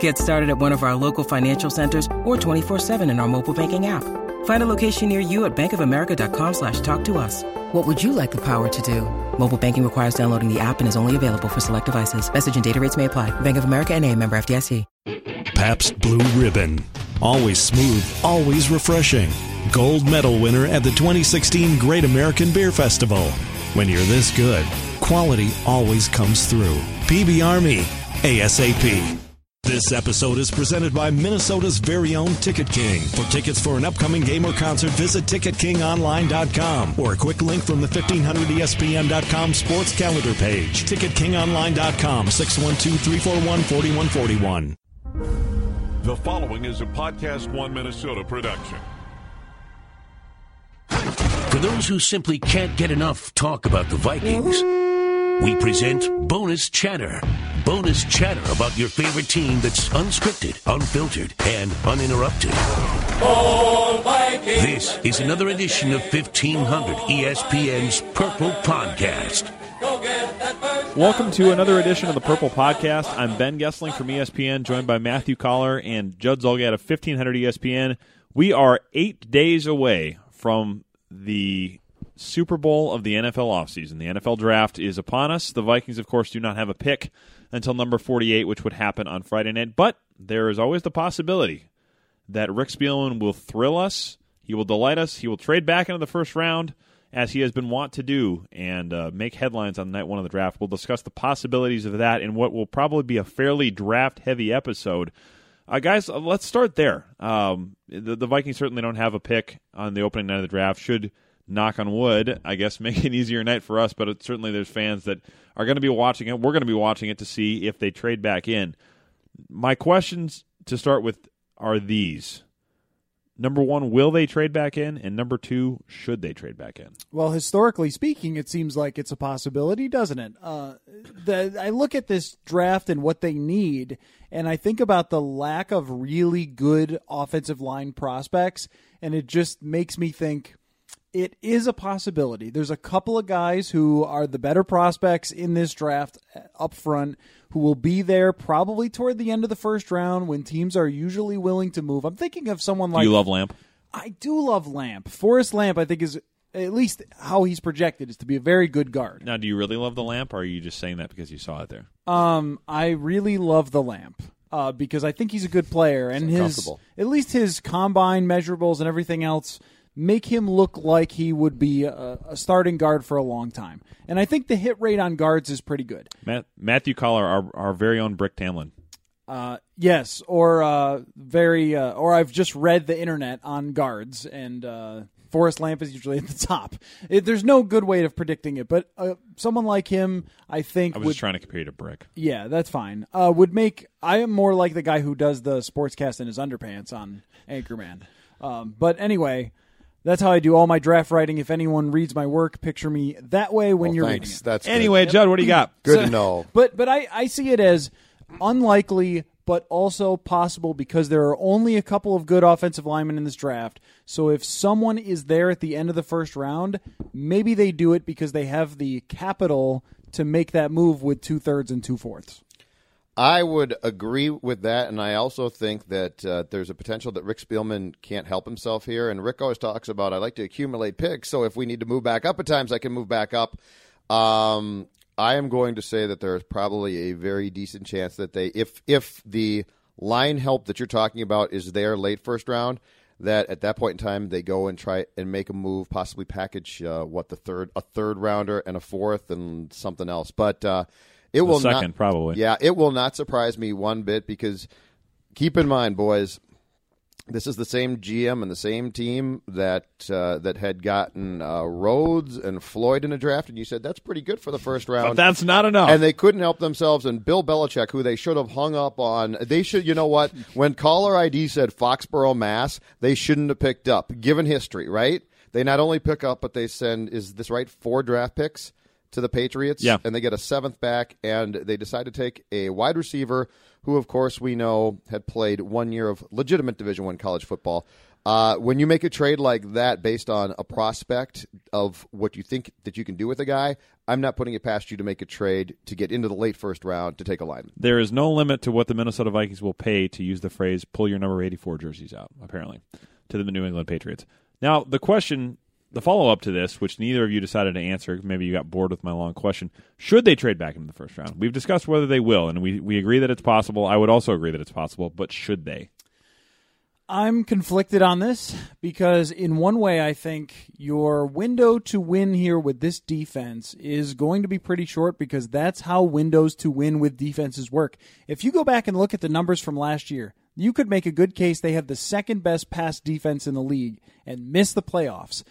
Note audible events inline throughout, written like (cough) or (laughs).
Get started at one of our local financial centers or 24-7 in our mobile banking app. Find a location near you at bankofamerica.com slash talk to us. What would you like the power to do? Mobile banking requires downloading the app and is only available for select devices. Message and data rates may apply. Bank of America and a member FDIC. Pabst Blue Ribbon. Always smooth, always refreshing. Gold medal winner at the 2016 Great American Beer Festival. When you're this good, quality always comes through. PBR me, ASAP. This episode is presented by Minnesota's very own Ticket King. For tickets for an upcoming game or concert, visit TicketKingOnline.com or a quick link from the 1500ESPN.com sports calendar page. TicketKingOnline.com, 612-341-4141. The following is a Podcast One Minnesota production. For those who simply can't get enough talk about the Vikings, we present Bonus Chatter. Bonus chatter about your favorite team that's unscripted, unfiltered, and uninterrupted. This is another edition of 1500 ESPN's Purple Podcast. Welcome to another edition of the Purple Podcast. I'm Ben Goessling from ESPN, joined by Matthew Coller and Judd Zulgad of 1500 ESPN. We are eight days away from the Super Bowl of the NFL offseason. The NFL draft is upon us. The Vikings, of course, do not have a pick until number 48, which would happen on Friday night. But there is always the possibility that Rick Spielman will thrill us. He will delight us. He will trade back into the first round, as he has been wont to do, and uh, make headlines on night one of the draft. We'll discuss the possibilities of that in what will probably be a fairly draft heavy episode. Uh, guys, uh, let's start there. Um, the, the Vikings certainly don't have a pick on the opening night of the draft. Should knock on wood, I guess, (laughs) make an easier night for us. But it, certainly, there's fans that are going to be watching it. We're going to be watching it to see if they trade back in. My questions to start with are these: Number one, will they trade back in? And number two, should they trade back in? Well, historically speaking, it seems like it's a possibility, doesn't it? Uh, the, I look at this draft and what they need, and I think about the lack of really good offensive line prospects, and it just makes me think it is a possibility. There's a couple of guys who are the better prospects in this draft up front who will be there probably toward the end of the first round when teams are usually willing to move. I'm thinking of someone like you love Lamp? I do love Lamp. Forrest Lamp, I think, is at least how he's projected is to be a very good guard. Now, do you really love the Lamp, or are you just saying that because you saw it there? Um, I really love the Lamp. Uh, because I think he's a good player, and his at least his combine measurables and everything else make him look like he would be a, a, starting guard for a long time. And I think the hit rate on guards is pretty good. Matt, Matthew Coller, our, our very own Brick Tamland. Uh, yes, or uh, very, uh, or I've just read the internet on guards, and uh, Forrest Lamp is usually (laughs) at the top. It, there's no good way of predicting it, but uh, someone like him, I think, I was would, trying to compare you to Brick. Yeah, that's fine. Uh, would make I am more like the guy who does the sportscast in his underpants on Anchorman. Um, but anyway. That's how I do all my draft writing. If anyone reads my work, picture me that way when well, you're thanks. reading it. That's anyway, good. Judd, what do you got? (clears throat) Good So- to know. (laughs) But but I, I see it as unlikely, but also possible because there are only a couple of good offensive linemen in this draft. So if someone is there at the end of the first round, maybe they do it because they have the capital to make that move with two thirds and two fourths. I would agree with that, and I also think that uh, there's a potential that Rick Spielman can't help himself here. And Rick always talks about I like to accumulate picks, so if we need to move back up at times, I can move back up. Um, I am going to say that there is probably a very decent chance that they, if if the line help that you're talking about is there late first round, that at that point in time they go and try and make a move, possibly package uh, what the third a third rounder and a fourth and something else. But uh, It will second, not, probably. Yeah, it will not surprise me one bit because keep in mind, boys, this is the same GM and the same team that uh, that had gotten uh, Rhodes and Floyd in a draft, and you said that's pretty good for the first round. But that's not enough. and they couldn't help themselves. And Bill Belichick, who they should have hung up on, they should. You know what? (laughs) When caller ID said Foxborough, Mass, they shouldn't have picked up. Given history, right? They not only pick up, but they send. Is this right? Four draft picks to the Patriots. Yeah. and they get a seventh back, and they decide to take a wide receiver who, of course, we know had played one year of legitimate Division One college football. Uh, when you make a trade like that based on a prospect of what you think that you can do with a guy, I'm not putting it past you to make a trade to get into the late first round to take a lineman. There is no limit to what the Minnesota Vikings will pay to use the phrase "pull your number 84 jerseys out." Apparently, to the New England Patriots. Now, the question, the follow up to this, which neither of you decided to answer, maybe you got bored with my long question: Should they trade back into the first round? We've discussed whether they will, and we we agree that it's possible. I would also agree that it's possible, but should they? I'm conflicted on this because, in one way, I think your window to win here with this defense is going to be pretty short because that's how windows to win with defenses work. If you go back and look at the numbers from last year, you could make a good case they have the second best pass defense in the league and miss the playoffs.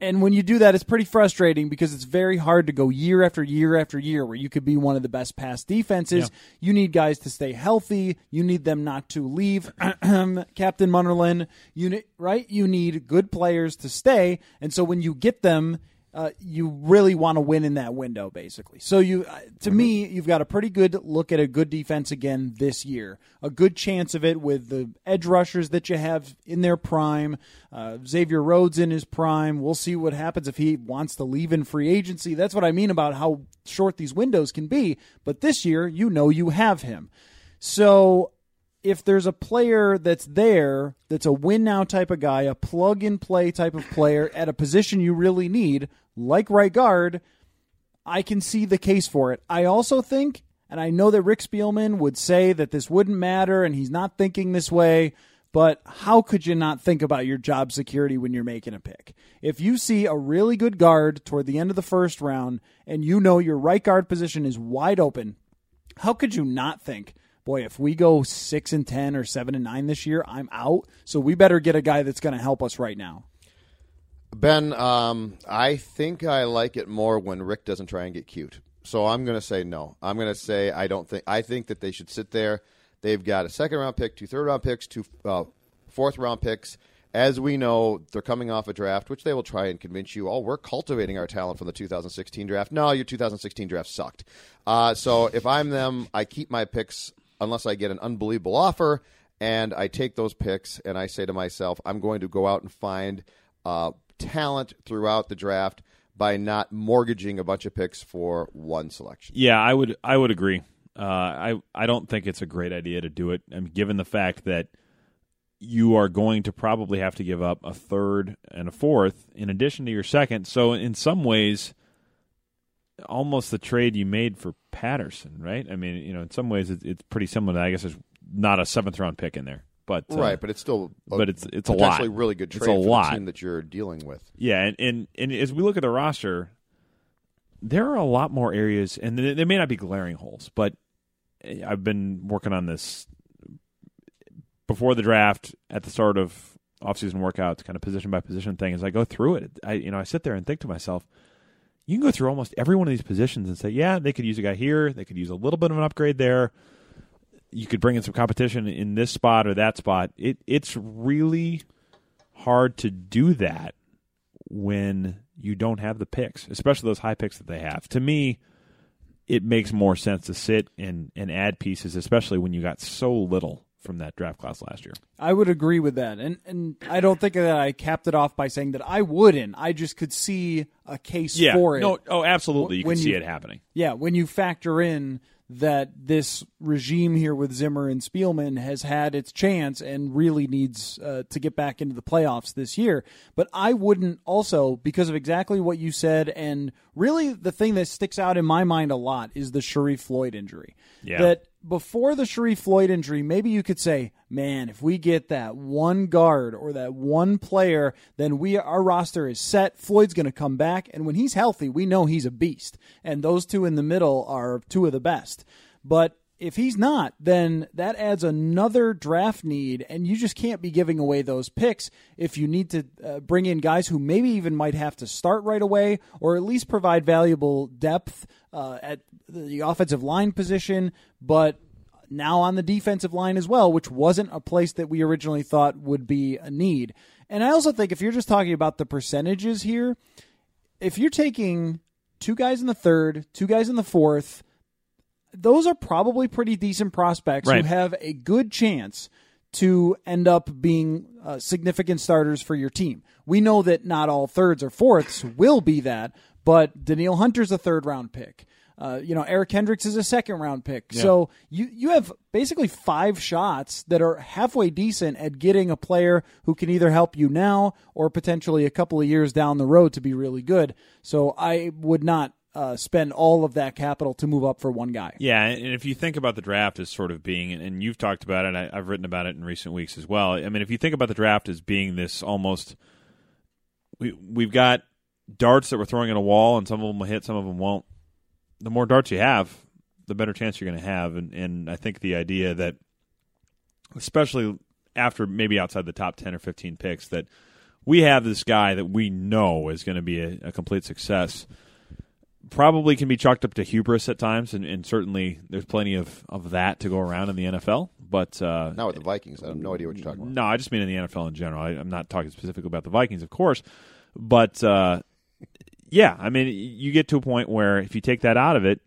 And when you do that, it's pretty frustrating because it's very hard to go year after year after year where you could be one of the best pass defenses. You need guys to stay healthy. You need them not to leave. (clears throat) Captain Munnerlyn, you ne- right? You need good players to stay. And so when you get them, uh, you really want to win in that window, basically. So you, uh, to me, you've got a pretty good look at a good defense again this year. A good chance of it with the edge rushers that you have in their prime. Uh, Xavier Rhodes in his prime. We'll see what happens if he wants to leave in free agency. That's what I mean about how short these windows can be. But this year, you know you have him. So if there's a player that's there that's a win now type of guy, a plug and play type of player at a position you really need, like right guard, I can see the case for it. I also think, and I know that Rick Spielman would say that this wouldn't matter and he's not thinking this way, but how could you not think about your job security when you're making a pick? If you see a really good guard toward the end of the first round and you know your right guard position is wide open, how could you not think, boy, if we go six and ten or seven and nine this year, I'm out. So we better get a guy that's going to help us right now. Ben, um, I think I like it more when Rick doesn't try and get cute. So I'm going to say no. I'm going to say I don't think. I think that they should sit there. They've got a second round pick, two third round picks, two uh, fourth round picks. As we know, they're coming off a draft, which they will try and convince you, oh, we're cultivating our talent from the 2016 draft. No, your 2016 draft sucked. Uh, so if I'm them, I keep my picks unless I get an unbelievable offer, and I take those picks and I say to myself, I'm going to go out and find uh, talent throughout the draft by not mortgaging a bunch of picks for one selection. Yeah, I would. I would agree. Uh, I I don't think it's a great idea to do it. I mean, given the fact that you are going to probably have to give up a third and a fourth in addition to your second. So in some ways, almost the trade you made for Patterson, right? I mean, you know, in some ways it's, it's pretty similar. I guess there's not a seventh round pick in there, but uh, right, but it's still a but it's it's a lot. really good It's trade a for lot. the team that you're dealing with. Yeah, and, and and as we look at the roster, there are a lot more areas, and they, they may not be glaring holes, but I've been working on this before the draft, at the start of offseason workouts, kind of position by position thing. As I go through it, I you know I sit there and think to myself, you can go through almost every one of these positions and say, yeah, they could use a guy here, they could use a little bit of an upgrade there. You could bring in some competition in this spot or that spot. It it's really hard to do that when you don't have the picks, especially those high picks that they have. To me, it makes more sense to sit and, and add pieces, especially when you got so little from that draft class last year. I would agree with that, and and I don't think that I capped it off by saying that I wouldn't. I just could see a case for it. No, oh, absolutely. You When can see you- it happening. Yeah, when you factor in that this regime here with Zimmer and Spielman has had its chance and really needs uh, to get back into the playoffs this year. But I wouldn't also, because of exactly what you said, and really the thing that sticks out in my mind a lot is the Sharrif Floyd injury. Yeah. That before the Sharrif Floyd injury, maybe you could say, man, if we get that one guard or that one player, then we our roster is set. Floyd's going to come back, and when he's healthy, we know he's a beast. And those two in the middle are two of the best. But if he's not, then that adds another draft need, and you just can't be giving away those picks if you need to uh, bring in guys who maybe even might have to start right away or at least provide valuable depth uh, at the offensive line position, but now on the defensive line as well, which wasn't a place that we originally thought would be a need. And I also think if you're just talking about the percentages here, if you're taking two guys in the third, two guys in the fourth, those are probably pretty decent prospects Right. who have a good chance to end up being uh, significant starters for your team. We know that not all thirds or fourths will be that, but Danielle Hunter's a third round pick. Uh, you know, Eric Kendricks is a second round pick. So you you have basically five shots that are halfway decent at getting a player who can either help you now or potentially a couple of years down the road to be really good. So I would not uh, spend all of that capital to move up for one guy. Yeah, and if you think about the draft as sort of being, and you've talked about it, I, I've written about it in recent weeks as well. I mean, if you think about the draft as being this almost, we we've got darts that we're throwing at a wall, and some of them will hit, some of them won't. The more darts you have, the better chance you're going to have, and and I think the idea that, especially after maybe outside the top ten or fifteen picks, that we have this guy that we know is going to be a, a complete success probably can be chalked up to hubris at times, and, and certainly there's plenty of, of that to go around in the NFL. But uh, Not with the Vikings. I have no idea what you're talking about. no, I just mean in the NFL in general. I, I'm not talking specifically about the Vikings, of course, but uh, yeah, I mean, you get to a point where if you take that out of it,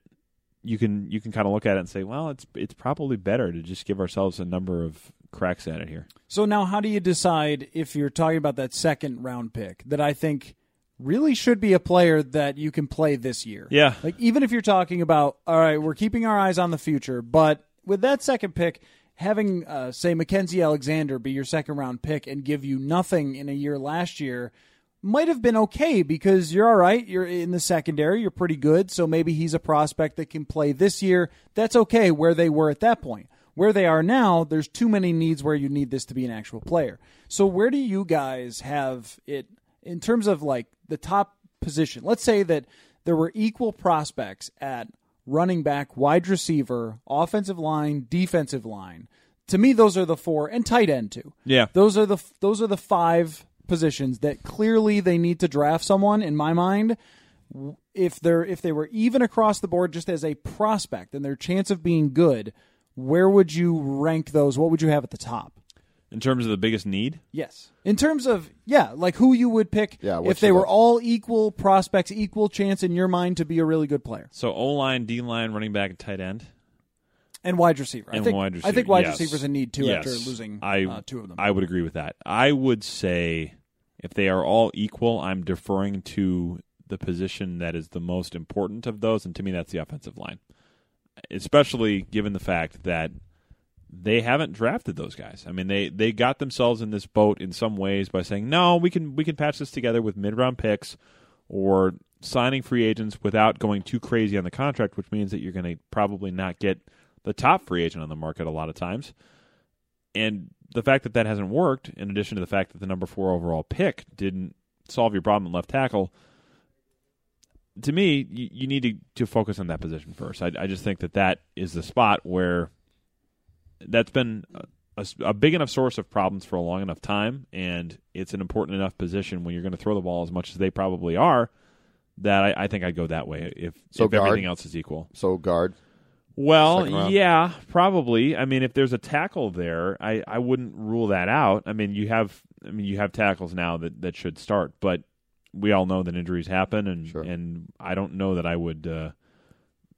you can you can kind of look at it and say, well, it's it's probably better to just give ourselves a number of cracks at it here. So now, how do you decide if you're talking about that second round pick that I think really should be a player that you can play this year? Yeah. Like even if you're talking about, all right, we're keeping our eyes on the future, but with that second pick, having uh, say Mackensie Alexander be your second round pick and give you nothing in a year last year might have been okay because you're all right. You're in the secondary. You're pretty good. So maybe he's a prospect that can play this year. That's okay where they were at that point. Where they are now, there's too many needs where you need this to be an actual player. So where do you guys have it in terms of like the top position? Let's say that there were equal prospects at running back, wide receiver, offensive line, defensive line. To me, those are the four, and tight end too. Yeah. Those are the those are the five positions that clearly they need to draft someone. In my mind, if they're if they were even across the board just as a prospect and their chance of being good, where would you rank those? What would you have at the top? In terms of the biggest need, Yes. In terms of yeah, like who you would pick Yeah, if what's they the- were all equal prospects, equal chance in your mind to be a really good player. so O line, D line, running back, and tight end. And wide receiver. I and think wide receiver. I think wide yes. receivers a need too Yes. after losing I, uh, two of them. I would agree with that. I would say if they are all equal, I'm deferring to the position that is the most important of those, and to me, that's the offensive line. Especially given the fact that they haven't drafted those guys. I mean, they they got themselves in this boat in some ways by saying, "No, we can we can patch this together with mid round picks or signing free agents without going too crazy on the contract, which means that you're going to probably not get the top free agent on the market a lot of times." And the fact that that hasn't worked, in addition to the fact that the number four overall pick didn't solve your problem at left tackle, to me, you, you need to, to focus on that position first. I, I just think that that is the spot where that's been a, a big enough source of problems for a long enough time, and it's an important enough position when you're going to throw the ball as much as they probably are. That I, I think I'd go that way if, So if guard? everything else is equal. So guard. Well, yeah, probably. I mean, if there's a tackle there, I, I wouldn't rule that out. I mean, you have I mean you have tackles now that, that should start, but we all know that injuries happen, and Sure. and I don't know that I would uh,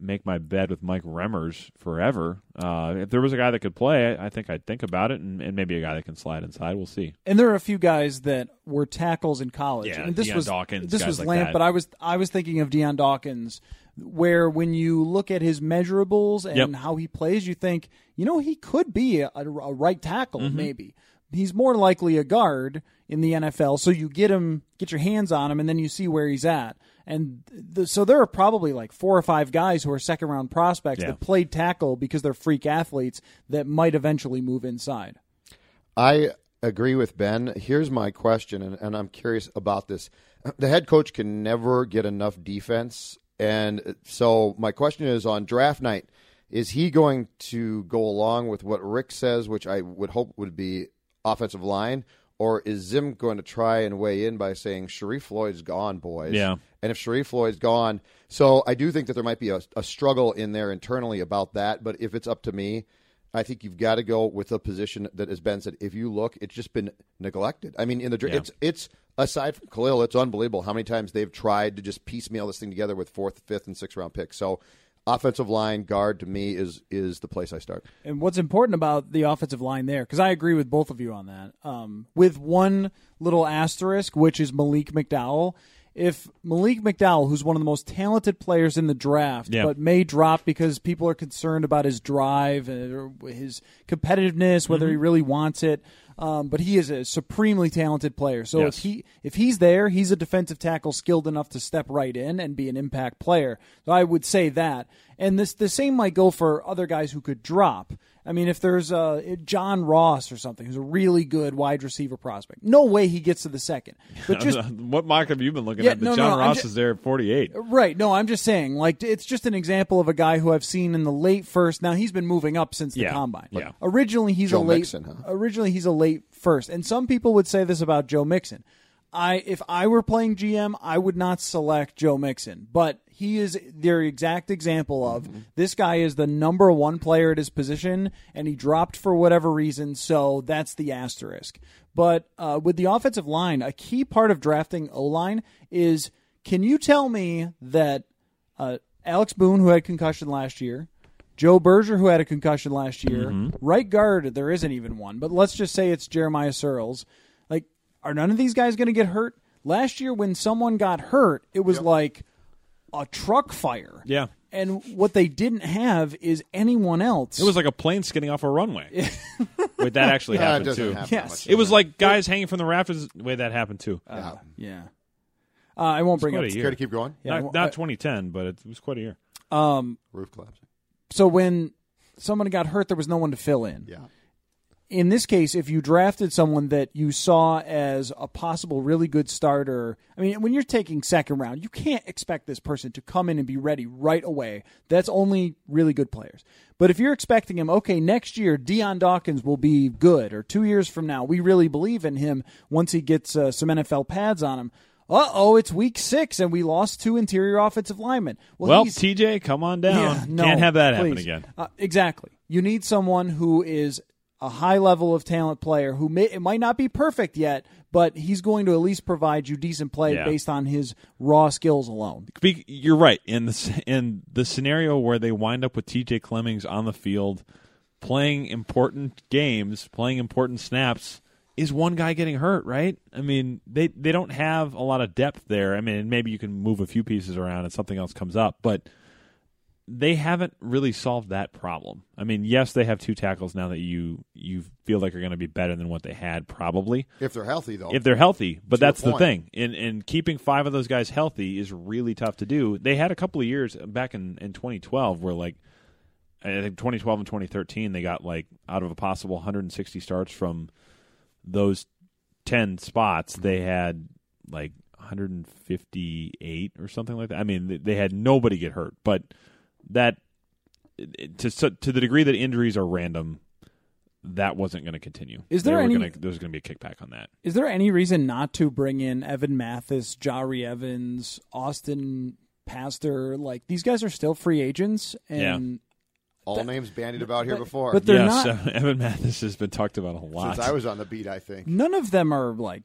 make my bed with Mike Remmers forever. Uh, if there was a guy that could play, I, think I'd think about it, and, and maybe a guy that can slide inside. We'll see. and there are a few guys that were tackles in college. Yeah, and this Dion was Dawkins, this was like Lamp, that. but I was I was thinking of Dion Dawkins, where when you look at his measurables and Yep. how he plays, you think you know he could be a, a, a right tackle Mm-hmm. maybe. He's more likely a guard in the NFL, so you get him, get your hands on him, and then you see where he's at. And th- so there are probably like four or five guys who are second round prospects Yeah. that played tackle because they're freak athletes that might eventually move inside. I agree with Ben. Here's my question, and, and I'm curious about this. The head coach can never get enough defense. And so my question is on draft night, is he going to go along with what Rick says, which I would hope would be offensive line? Or is Zim going to try and weigh in by saying Sharrif Floyd's gone, boys? Yeah. And if Sharrif Floyd's gone, so I do think that there might be a, a struggle in there internally about that. But if it's up to me, I think you've got to go with a position that, as Ben said, if you look, it's just been neglected. I mean, in the Yeah. it's it's aside from Kalil, it's unbelievable how many times they've tried to just piecemeal this thing together with fourth, fifth, and sixth round picks. So, offensive line guard to me is is the place I start. And what's important about the offensive line there, because I agree with both of you on that, um, with one little asterisk, which is Malik McDowell. If Malik McDowell, who's one of the most talented players in the draft, Yeah. but may drop because people are concerned about his drive or his competitiveness, whether Mm-hmm. he really wants it, um, but he is a supremely talented player. So Yes. if he if he's there, he's a defensive tackle skilled enough to step right in and be an impact player. So I would say that. And this the same might go for other guys who could drop. I mean, if there's uh, John Ross or something who's a really good wide receiver prospect, no way he gets to the second. But just (laughs) what mock have you been looking Yeah, at? That no, no, John I'm Ross ju- is there at 48. Right. No, I'm just saying, like, it's just an example of a guy who I've seen in the late first. Now he's been moving up since the Yeah, combine. yeah. Originally, he's Joe a late. Mixon, huh? Originally, he's a late first, and some people would say this about Joe Mixon. I, if I were playing GM, I would not select Joe Mixon, but he is their exact example of Mm-hmm. this guy is the number one player at his position, and he dropped for whatever reason. So that's the asterisk. But uh, with the offensive line, a key part of drafting O line is can you tell me that uh, Alex Boone, who had concussion last year, Joe Berger, who had a concussion last year, right guard, there isn't even one, but let's just say it's Jeremiah Sirles. Like, are none of these guys going to get hurt? Last year, when someone got hurt, it was like a truck fire. Yeah. And what they didn't have is anyone else. It was like a plane skidding off a runway. (laughs) Wait, that actually (laughs) Yeah, it happened doesn't too. happen Yes. much. It was like guys hanging from the rafters. Wait, that happened too. yeah. yeah. Uh, I won't bring quite up a year. Care to keep going? Yeah, I not won't- not 2010, but it was quite a year. um, Roof collapsing. so when someone got hurt, there was no one to fill in. Yeah. In this case, if you drafted someone that you saw as a possible really good starter, I mean, when you're taking second round, you can't expect this person to come in and be ready right away. That's only really good players. But if you're expecting him, okay, next year Dion Dawkins will be good, or two years from now, we really believe in him once he gets uh, some NFL pads on him. Uh oh, it's week six and we lost two interior offensive linemen. Well, he's- TJ, come on down. yeah, no, Can't have that happen again. Uh, exactly. You need someone who is a high level of talent player who may, it might not be perfect yet, but he's going to at least provide you decent play Yeah. based on his raw skills alone. You're right. In the in the scenario where they wind up with TJ Clemmings on the field, playing important games, playing important snaps, is one guy getting hurt? Right? I mean, they they don't have a lot of depth there. I mean, maybe you can move a few pieces around and something else comes up, but they haven't really solved that problem. I mean, yes, they have two tackles now that you you feel like are going to be better than what they had probably If they're healthy, though. if they're healthy. But that's the thing. And and keeping five of those guys healthy is really tough to do. They had a couple of years back in, in 2012 where like I think 2012 and 2013 they got like out of a possible 160 starts from those 10 spots they had like 158 or something like that. I mean they had nobody get hurt, but that to to the degree that injuries are random that wasn't going to continue. Is there any- gonna, there was going to be a kickback on that? Is there any reason not to bring in Evan Mathis, Jahri Evans, Austin Pasztor? Like these guys are still free agents, and All names bandied about here before. but they're yes, not. uh, (laughs) Evan Mathis has been talked about a lot. Since I was on the beat, I think. none of them are like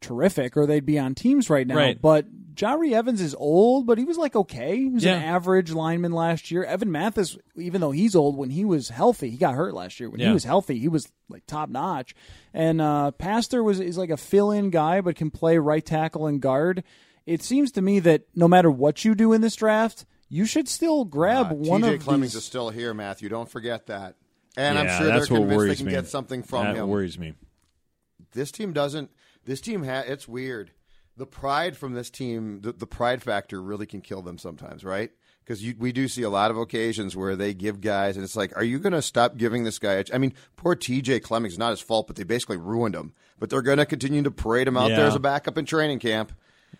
terrific or they'd be on teams right now. Right. But Jahri Evans is old, but he was like okay. He was an average lineman last year. Evan Mathis, even though he's old, when he was healthy, he got hurt last year. When he was healthy, he was like top notch. And uh, Pasztor was is like a fill in guy, but can play right tackle and guard. It seems to me that no matter what you do in this draft, you should still grab Uh, one TJ of Clemmings these. is still here, Matthew. Don't forget that. And I'm Yeah, sure they're that's convinced they can me. get something from that him. That worries me. This team doesn't. This team ha It's weird. The pride from this team, the, the pride factor really can kill them sometimes, right? Because we do see a lot of occasions where they give guys, and it's like, are you going to stop giving this guy? A ch-? I mean, poor TJ Clemmings, not his fault, but they basically ruined him. But they're going to continue to parade him out Yeah. there as a backup in training camp.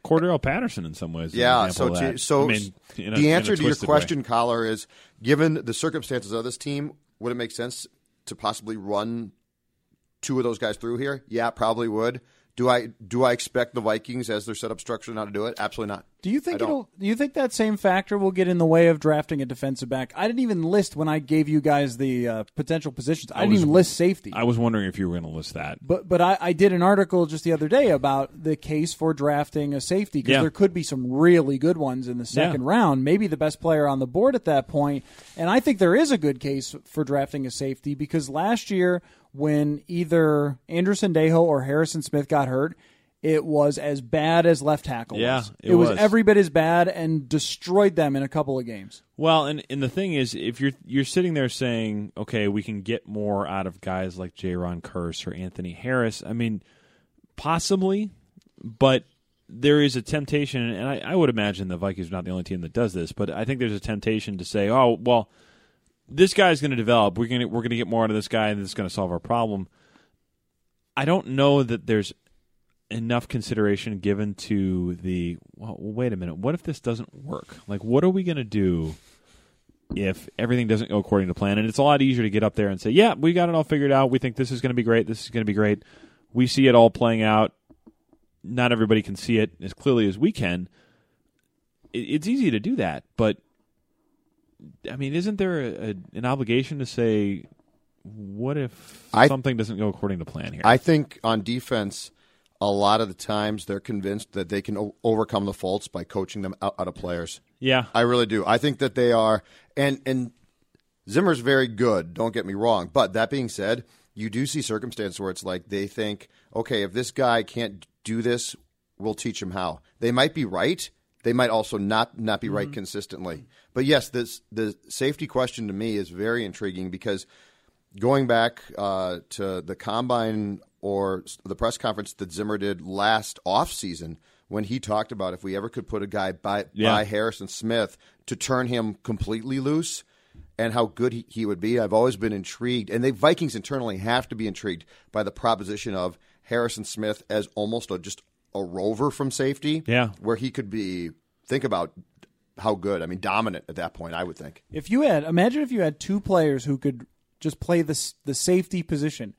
Cordarrelle Patterson in some ways. Yeah. So, that. so I mean, a- the answer to your twisted way. question, Coller, is given the circumstances of this team, would it make sense to possibly run two of those guys through here? Yeah, probably would. Do I do I expect the Vikings as their setup structure not to do it? Absolutely not. Do you think it'll? Do you think that same factor will get in the way of drafting a defensive back? I didn't even list when I gave you guys the uh, potential positions. I, didn't was- even list safety. I was wondering if you were going to list that. but but I, I did an article just the other day about the case for drafting a safety because Yeah. there could be some really good ones in the second round. Maybe the best player on the board at that point. And I think there is a good case for drafting a safety because last year when either Andrew Sendejo or Harrison Smith got hurt. It was as bad as left tackle. Yeah, was. it was was. every bit as bad and destroyed them in a couple of games. Well, and and the thing is, if you're you're sitting there saying, okay, we can get more out of guys like Jayron Kearse or Anthony Harris. I mean, possibly, but there is a temptation, and I, I would imagine the Vikings are not the only team that does this, but I think there's a temptation to say, oh, well, this guy's going to develop. We're going to we're going to get more out of this guy, and this is going to solve our problem. I don't know that there's enough consideration given to the well, wait a minute. What if this doesn't work? Like what are we going to do if everything doesn't go according to plan? And it's a lot easier to get up there and say yeah we got it all figured out. We think this is going to be great. This is going to be great. We see it all playing out. Not everybody can see it as clearly as we can. It's easy to do that but i mean isn't there a, a, an obligation to say what if I- something doesn't go according to plan here I think on defense, a lot of the times they're convinced that they can o- overcome the faults by coaching them out, out of players. yeah I really do. I think that they are, and and Zimmer's very good. Don't get me wrong. But that being said, you do see circumstances where it's like they think, okay, if this guy can't do this, we'll teach him how. They might be right. They might also not not be right consistently. But yes, this the safety question to me is very intriguing because going back uh, to the combine or the press conference that Zimmer did last offseason when he talked about if we ever could put a guy by, Yeah. by Harrison Smith to turn him completely loose and how good he, he would be, I've always been intrigued. And the Vikings internally have to be intrigued by the proposition of Harrison Smith as almost a, just a rover from safety. Yeah. Where he could be, think about how good. I mean, dominant at that point, I would think. If you had, imagine if you had two players who could just play the the safety position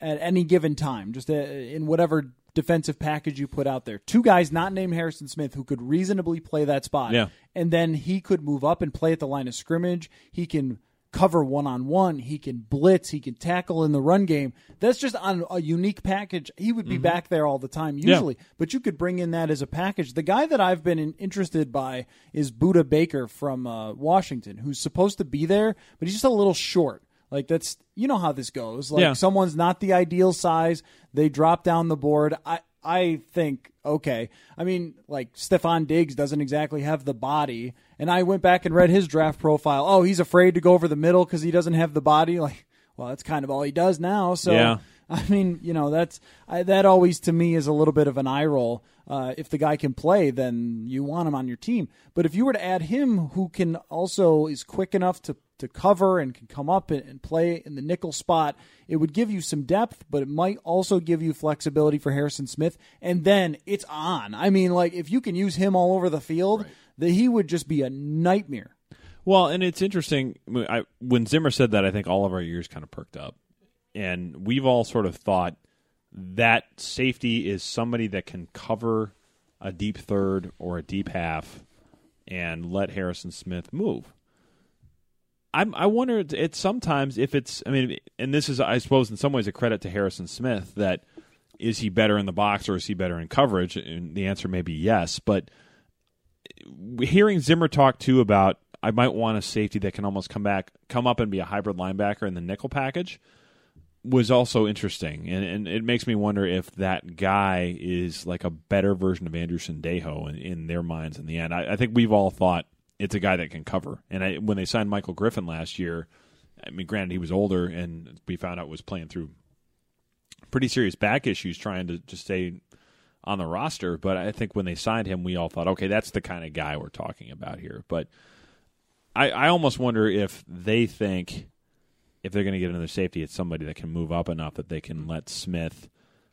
at any given time, just uh, in whatever defensive package you put out there. Two guys not named Harrison Smith who could reasonably play that spot. Yeah. And then he could move up and play at the line of scrimmage. He can cover one on one. He can blitz. He can tackle in the run game. That's just on a unique package. He would be back there all the time usually, but you could bring in that as a package. The guy that I've been in, interested by is Budda Baker from uh, Washington, who's supposed to be there, but he's just a little short. Like that's you know how this goes. Like Yeah. someone's not the ideal size, they drop down the board. I I think okay. I mean, like Stefon Diggs doesn't exactly have the body, and I went back and read his draft profile. Oh, he's afraid to go over the middle because he doesn't have the body. (laughs) Like, well, that's kind of all he does now. So Yeah. (laughs) I mean, you know, that's I, that always to me is a little bit of an eye roll. Uh, if the guy can play, then you want him on your team. But if you were to add him, who can also is quick enough to to cover and can come up and, and play in the nickel spot, it would give you some depth, but it might also give you flexibility for Harrison Smith. And then it's on. I mean, like if you can use him all over the field, that he would just be a nightmare. Well, and it's interesting. I, when Zimmer said that, I think all of our ears kind of perked up, and we've all sort of thought that safety is somebody that can cover a deep third or a deep half and let Harrison Smith move. I'm, I wonder it's sometimes if it's. I mean, and this is, I suppose, in some ways, a credit to Harrison Smith that is he better in the box or is he better in coverage? And the answer may be yes, but hearing Zimmer talk too about I might want a safety that can almost come back, come up and be a hybrid linebacker in the nickel package was also interesting, and, and it makes me wonder if that guy is like a better version of Andrew Sendejo in, in their minds. In the end, I, I think we've all thought it's a guy that can cover, and I, when they signed Michael Griffin last year, I mean, granted he was older, and we found out was playing through pretty serious back issues, trying to just stay on the roster. But I think when they signed him, we all thought, okay, that's the kind of guy we're talking about here. But I, I almost wonder if they think if they're going to get another safety, it's somebody that can move up enough that they can let Smith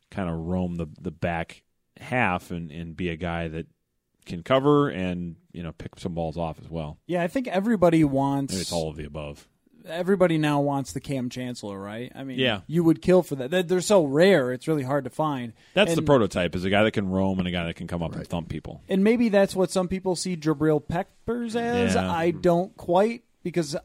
kind of roam the the back half and, and be a guy that can cover and you know pick some balls off as well. Yeah, I think everybody wants. Maybe it's all of the above. Everybody now wants the Kam Chancellor, right? I mean, Yeah. you would kill for that. They're- so rare; it's really hard to find. That's the prototype: is a guy that can roam and a guy that can come up and thump people. And maybe that's what some people see Jabril Peppers as. Yeah. I don't quite because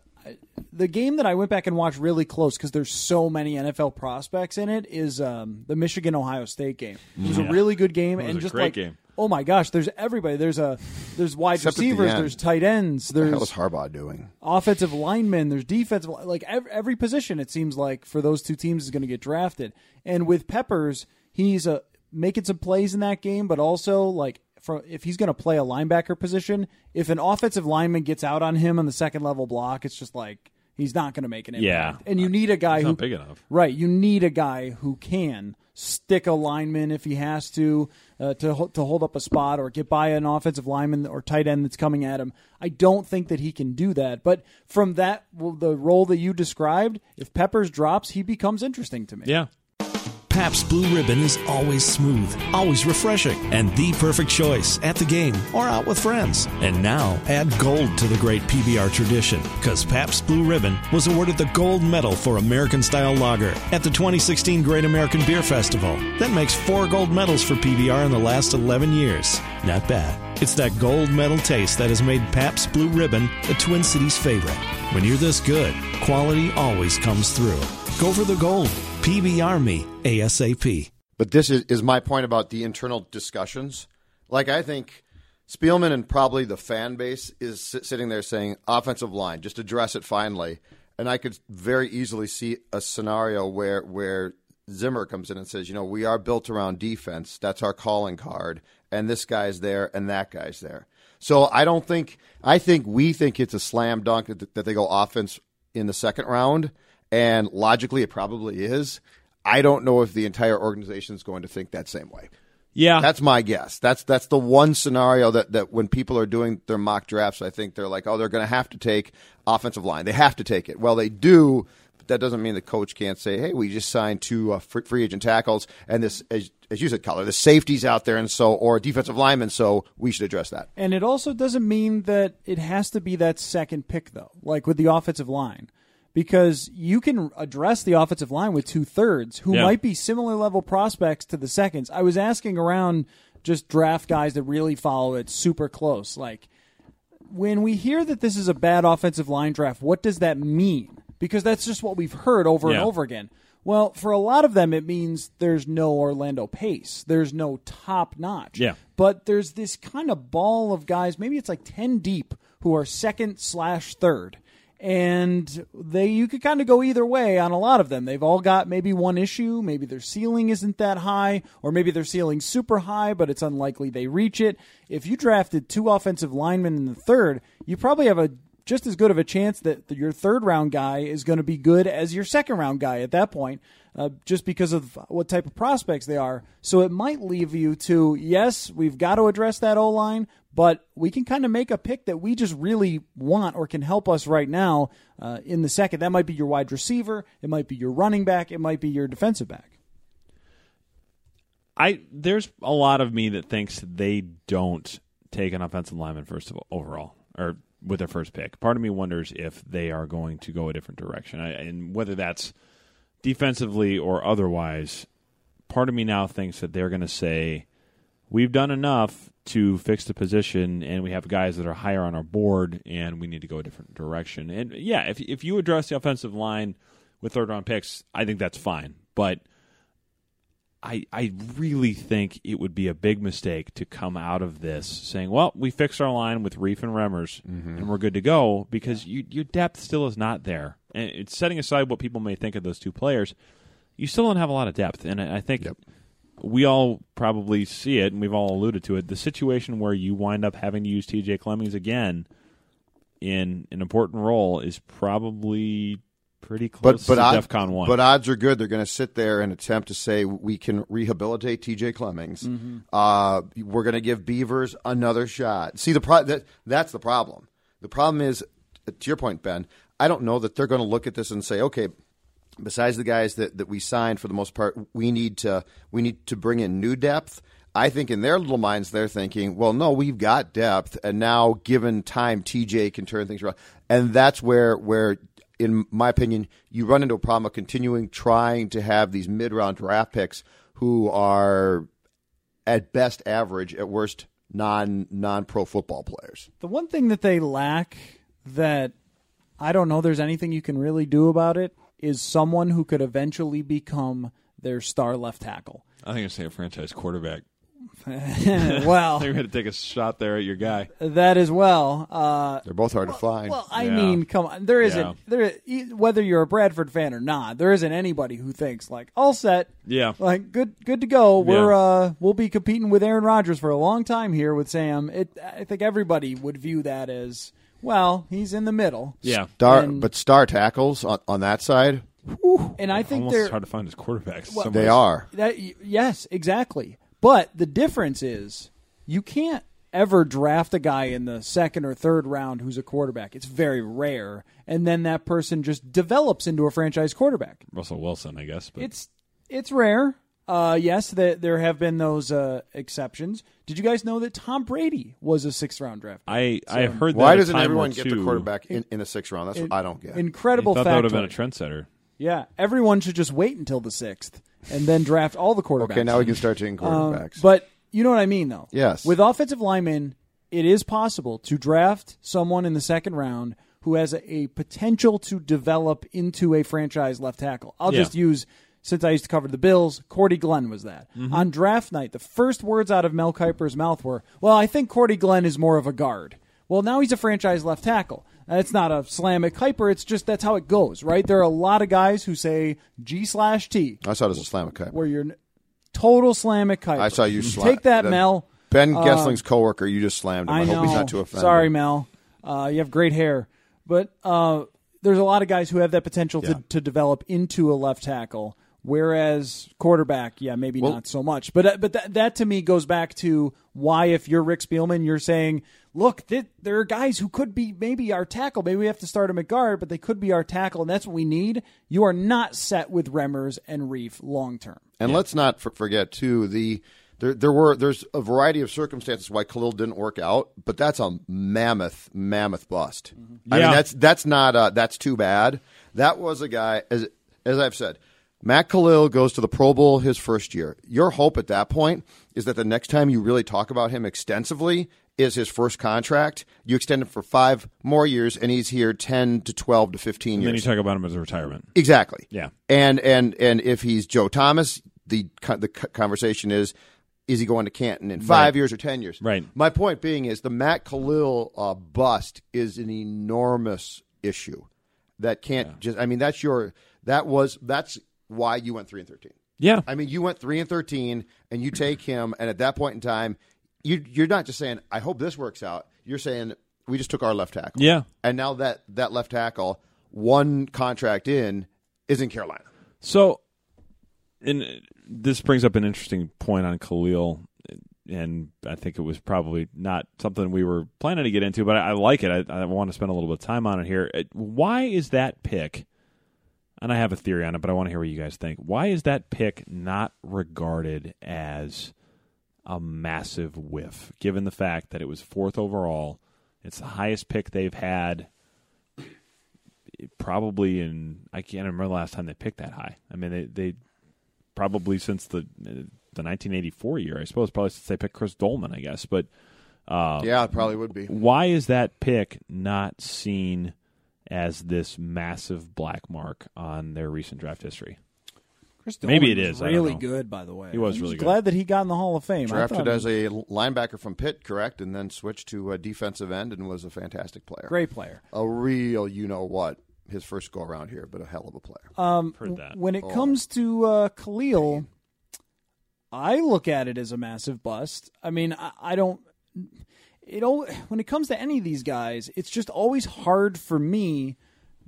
the game that I went back and watched really close because there's so many NFL prospects in it is um, the Michigan Ohio State game. It was Yeah. a really good game and a just great like game. Oh my gosh, there's everybody. There's a there's wide Except at the receivers, there's tight ends, What the hell there's is Harbaugh doing? offensive linemen, there's defensive like every, every position it seems like for those two teams is going to get drafted. And with Peppers, he's uh, making some plays in that game, but also like for if he's going to play a linebacker position, if an offensive lineman gets out on him on the second level block, it's just like he's not going to make an impact. Yeah. And you need a guy He's who not big enough. Right, you need a guy who can stick a lineman if he has to uh, to to hold up a spot or get by an offensive lineman or tight end that's coming at him. I don't think that he can do that. But from that, well, the role that you described, if Peppers drops, he becomes interesting to me. Yeah, Pabst Blue Ribbon is always smooth, always refreshing, and the perfect choice at the game or out with friends. And now add gold to the great PBR tradition because Pabst Blue Ribbon was awarded the gold medal for American style lager at the 2016 Great American Beer Festival. That makes four gold medals for PBR in the last 11 years. Not bad. It's that gold medal taste that has made Pabst Blue Ribbon the Twin Cities favorite. When you're this good, quality always comes through. Go for the gold. PBR me ASAP. But this is, is my point about the internal discussions. Like, I think Spielman and probably the fan base is sitting there saying, offensive line, just address it finally. And I could very easily see a scenario where, where Zimmer comes in and says, you know, we are built around defense. That's our calling card. And this guy's there and that guy's there. So I don't think, I think we think it's a slam dunk that, that they go offense in the second round. And logically, it probably is. I don't know if the entire organization is going to think that same way. yeah. That's my guess. That's that's the one scenario that, that when people are doing their mock drafts, I think they're like, oh, they're going to have to take offensive line. They have to take it. Well, they do, but that doesn't mean the coach can't say, hey, we just signed two uh, free, free agent tackles, and this, as, as you said, Coller, the safeties out there, and so or defensive lineman, so we should address that. And it also doesn't mean that it has to be that second pick, though, like with the offensive line, because you can address the offensive line with two thirds who Yeah. might be similar level prospects to the seconds. I was asking around just draft guys that really follow it super close. Like, when we hear that this is a bad offensive line draft, what does that mean? Because that's just what we've heard over and over again. Well, for a lot of them, it means there's no Orlando Pace. There's no top notch. Yeah. But there's this kind of ball of guys, maybe it's like 10 deep, who are second slash third. And they you could kind of go either way on a lot of them. They've all got maybe one issue, maybe their ceiling isn't that high, or maybe their ceiling's super high, but it's unlikely they reach it. If you drafted two offensive linemen in the third, you probably have a just as good of a chance that your third round guy is going to be good as your second round guy at that point, uh, just because of what type of prospects they are. So it might leave you to yes, we've got to address that O line, but we can kind of make a pick that we just really want or can help us right now uh, in the second. That might be your wide receiver, it might be your running back, it might be your defensive back. I there's a lot of me that thinks they don't take an offensive lineman first of all, overall or with their first pick. Part of me wonders if they are going to go a different direction, I, and whether that's defensively or otherwise. Part of me now thinks that they're going to say, "We've done enough to fix the position, and we have guys that are higher on our board, and we need to go a different direction." And yeah, if if you address the offensive line with third round picks, I think that's fine, but. I I really think it would be a big mistake to come out of this saying, "Well, we fixed our line with Reiff and Remmers, mm-hmm. and we're good to go," because you, your depth still is not there. And it's setting aside what people may think of those two players, you still don't have a lot of depth. And I I think we all probably see it, and we've all alluded to it. The situation where you wind up having to use T.J. Clemmings again in an important role is probably pretty close But but to odd- DEFCON one. but odds are good. They're going to sit there and attempt to say we can rehabilitate T.J. Clemmings. Mm-hmm. Uh, we're going to give Beavers another shot. See the pro- that that's the problem. The problem is, to your point, Ben. I don't know that they're going to look at this and say, okay, besides the guys that, that we signed for the most part, we need to we need to bring in new depth. I think in their little minds they're thinking, well, no, we've got depth, and now given time, TJ can turn things around, and that's where where. In my opinion, you run into a problem of continuing trying to have these mid-round draft picks who are at best average, at worst non non pro football players. The one thing that they lack that I don't know there's anything you can really do about it is someone who could eventually become their star left tackle. I think I say a franchise quarterback. (laughs) well, (laughs) They're going to take a shot there at your guy. that as well. Uh, They're both hard to find. well, I Yeah. mean, come on. There isn't Yeah. there e- whether you're a Bradford fan or not. There isn't anybody who thinks like all set. Yeah. Like good, good to go. We're Yeah. uh, we'll be competing with Aaron Rodgers for a long time here with Sam. It, I think everybody would view that as well. He's in the middle. Yeah. Star, and- but star tackles on, on that side, and I think Almost they're hard to find as quarterbacks. Well, they are. That y- yes, exactly. But the difference is you can't ever draft a guy in the second or third round who's a quarterback. It's very rare, and then that person just develops into a franchise quarterback. Russell Wilson, I guess. But It's it's rare. Uh, yes, there there have been those uh, exceptions. Did you guys know that Tom Brady was a sixth round draft? pick? I I heard that Why a doesn't everyone get the quarterback in, in the sixth round? That's what I don't get. Incredible I thought that would have been a trendsetter. yeah, everyone should just wait until the sixth and then draft all the quarterbacks. okay, now we can start taking Um, quarterbacks. but you know what I mean, though. Yes. With offensive linemen, it is possible to draft someone in the second round who has a, a potential to develop into a franchise left tackle. I'll Yeah. just use. Since I used to cover the Bills, Cordy Glenn was that. Mm-hmm. On draft night, the first words out of Mel Kiper's mouth were, Well, I think Cordy Glenn is more of a guard. Well, now he's a franchise left tackle. That's not a slam at Kiper. It's just that's how it goes, right? There are a lot of guys who say G slash T, I saw it as a slam cut. where you're n- total slam at Kiper. I saw you slam. Take that, Mel. Ben Uh, Goessling's coworker, you just slammed him. I, I hope he's not too offended. Sorry, Mel. Uh, you have great hair, but uh, there's a lot of guys who have that potential Yeah. to, to develop into a left tackle. Whereas quarterback, yeah, maybe Well- not so much. But uh, but that that to me goes back to why, if you're Rick Spielman, you're saying, look, th- there are guys who could be maybe our tackle. Maybe we have to start him at guard, but they could be our tackle, and that's what we need. You are not set with Remmers and Reiff long term. And let's not f- forget too the there there were there's a variety of circumstances why Kalil didn't work out, but that's a mammoth mammoth bust. I Yeah. mean that's that's not uh, that's too bad. That was a guy as as I've said. Matt Kalil goes to the Pro Bowl his first year. Your hope at that point is that the next time you really talk about him extensively is his first contract. You extend it for five more years, and he's here ten to twelve to fifteen And years. then you talk about him as a retirement. Exactly. Yeah. And and and if he's Joe Thomas, the the conversation is is he going to Canton in five Right. years or ten years? Right. My point being is the Matt Kalil uh, bust is an enormous issue that can't just. I mean, that's your that was that's why you went three and thirteen. Yeah. I mean, you went three and thirteen, and you take him, and at that point in time, you you're not just saying, "I hope this works out." You're saying, "We just took our left tackle." Yeah. and now that that left tackle, one contract in, is in Carolina. So, and this brings up an interesting point on Kalil, and I think it was probably not something we were planning to get into, but I, I like it. I, I want to spend a little bit of time on it here. Why is that pick? And I have a theory on it, but I want to hear what you guys think. Why is that pick not regarded as a massive whiff, given the fact that it was fourth overall? It's the highest pick they've had probably in I can't remember the last time they picked that high. I mean, they they probably since the the 1984 year, I suppose, probably since they picked Chris Doleman, I guess. But uh, yeah, it probably would be. why is that pick not seen as this massive black mark on their recent draft history? Chris Maybe Dolan it was is, I don't really good, by the way. He was I'm really good. Glad that he got in the Hall of Fame. Drafted as a linebacker from Pitt, correct, and then switched to a defensive end and was a fantastic player. great player. A real, you know what, his first go around here, but a hell of a player. Um, Heard that. When it comes to uh, Kalil, I look at it as a massive bust. I mean, I, I don't. It al- when it comes to any of these guys, it's just always hard for me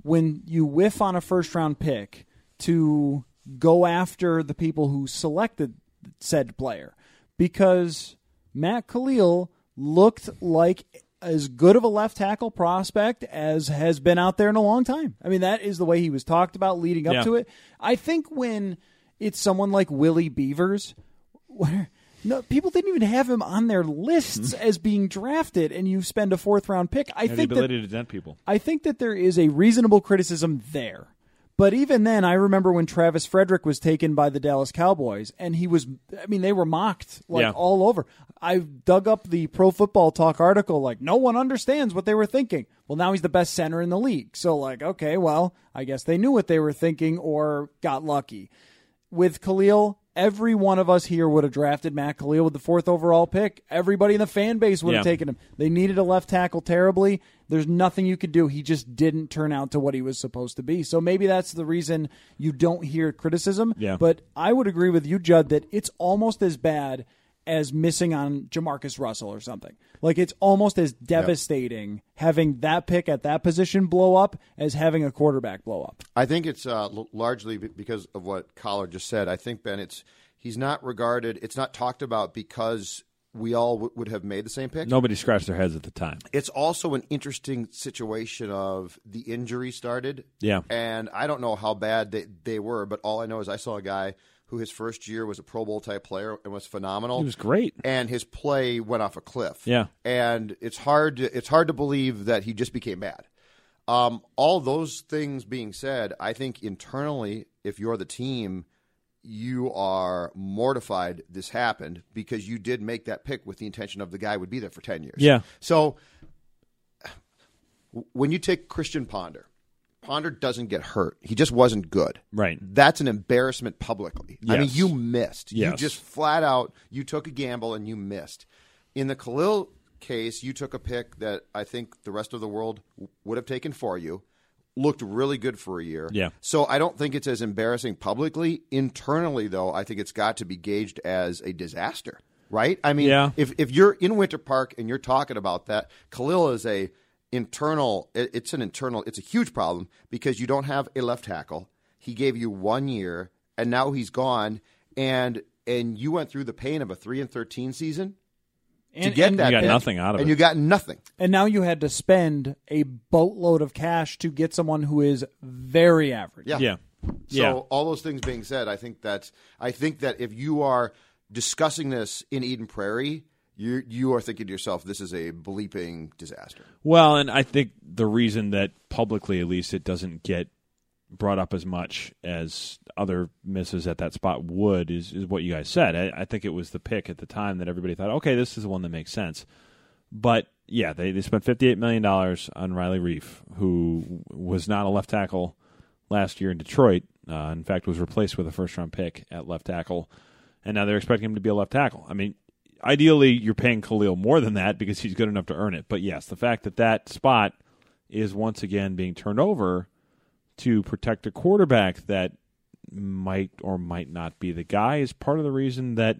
when you whiff on a first round pick to go after the people who selected said player because Matt Kalil looked like as good of a left tackle prospect as has been out there in a long time. I mean, that is the way he was talked about leading up Yeah. to it. I think when it's someone like Willie Beavers, (laughs) where no people didn't even have him on their lists hmm. as being drafted, and you spend a fourth round pick. I Have the think that ability to dent people. I think that there is a reasonable criticism there. But even then, I remember when Travis Frederick was taken by the Dallas Cowboys, and he was, I mean, they were mocked like Yeah. all over. I dug up the Pro Football Talk article, like, no one understands what they were thinking. Well, now he's the best center in the league. So, like, okay, well, I guess they knew what they were thinking or got lucky. With Kalil, every one of us here would have drafted Matt Kalil with the fourth overall pick. Everybody in the fan base would have taken him. They needed a left tackle terribly. There's nothing you could do. He just didn't turn out to what he was supposed to be. So maybe that's the reason you don't hear criticism. Yeah. But I would agree with you, Judd, that it's almost as bad as missing on Jamarcus Russell or something. Like it's almost as devastating having that pick at that position blow up as having a quarterback blow up. I think it's uh, l- largely because of what Coller just said. I think Ben, it's he's not regarded. It's not talked about because we all w- would have made the same pick. Nobody scratched their heads at the time. It's also an interesting situation of the injury started. Yeah. And I don't know how bad they, they were, but all I know is I saw a guy who his first year was a Pro Bowl type player and was phenomenal. He was great. And his play went off a cliff. Yeah. And it's hard to, it's hard to believe that he just became bad. Um, all those things being said, I think internally, if you're the team, you are mortified this happened because you did make that pick with the intention of the guy would be there for 10 years. Yeah. So when you take Christian Ponder, Ponder doesn't get hurt. He just wasn't good. Right. That's an embarrassment publicly. I mean, you missed. You just flat out you took a gamble and you missed. In the Kalil case, you took a pick that I think the rest of the world would have taken for you. Looked really good for a year. Yeah. So I don't think it's as embarrassing publicly. Internally, though, I think it's got to be gauged as a disaster. Right? I mean, Yeah. if if you're in Winter Park and you're talking about that, Kalil is a internal. it- It's an internal. It's a huge problem because you don't have a left tackle. He gave you one year, and now he's gone, and and you went through the pain of a three and thirteen season to get and, that. You got pick, nothing out of it. and it. you got nothing. and now you had to spend a boatload of cash to get someone who is very average. Yeah. Yeah. So yeah. all those things being said, I think that's I think that if you are discussing this in Eden Prairie, you you are thinking to yourself, this is a bleeping disaster. Well, and I think the reason that publicly, at least, it doesn't get brought up as much as other misses at that spot would is, is what you guys said. I, I think it was the pick at the time that everybody thought, okay, this is the one that makes sense. But yeah, they, they spent $58 million on Riley Reiff, who was not a left tackle last year in Detroit. Uh, in fact, was replaced with a first round pick at left tackle. And now they're expecting him to be a left tackle. I mean, ideally, you're paying Kalil more than that because he's good enough to earn it. But yes, the fact that that spot is once again being turned over to protect a quarterback that might or might not be the guy is part of the reason that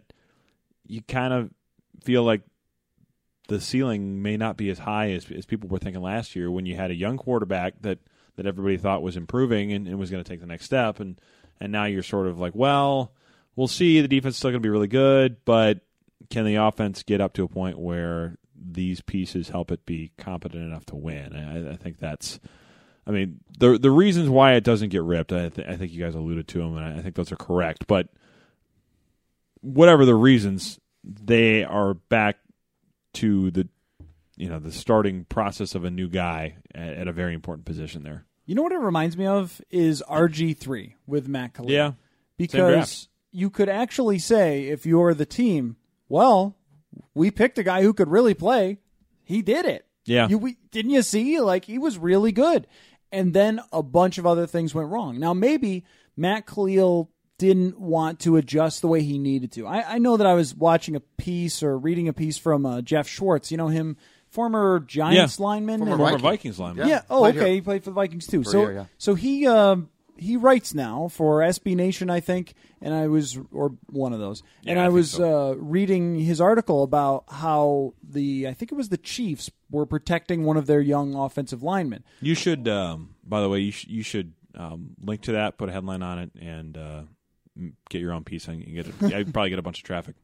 you kind of feel like the ceiling may not be as high as, as people were thinking last year when you had a young quarterback that, that everybody thought was improving and, and was going to take the next step and and now you're sort of like well we'll see the defense is still going to be really good but can the offense get up to a point where these pieces help it be competent enough to win I, I think that's I mean, the the reasons why it doesn't get ripped, I, th- I think you guys alluded to them, and I think those are correct. But whatever the reasons, they are back to the you know the starting process of a new guy at, at a very important position there. You know what it reminds me of is RG three with Matt Kalil. Yeah. because you could actually say if you're the team, well, we picked a guy who could really play. He did it. Yeah. You we, didn't you see? Like he was really good, and then a bunch of other things went wrong. Now maybe Matt Kalil didn't want to adjust the way he needed to. I, I know that I was watching a piece or reading a piece from uh, Geoff Schwartz. You know him, former Giants Yeah. lineman, Former and- Former Vikings lineman. yeah. Oh, Played okay. here. He played for the Vikings too. For so, year, yeah. so he um, he writes now for SB Nation, I think, and I was or one of those, and I I was so. uh, reading his article about how the I think it was the Chiefs were protecting one of their young offensive linemen. You should, um, by the way, you, sh- you should um, link to that, put a headline on it, and uh, get your own piece. And get it. (laughs) I'd probably get a bunch of traffic.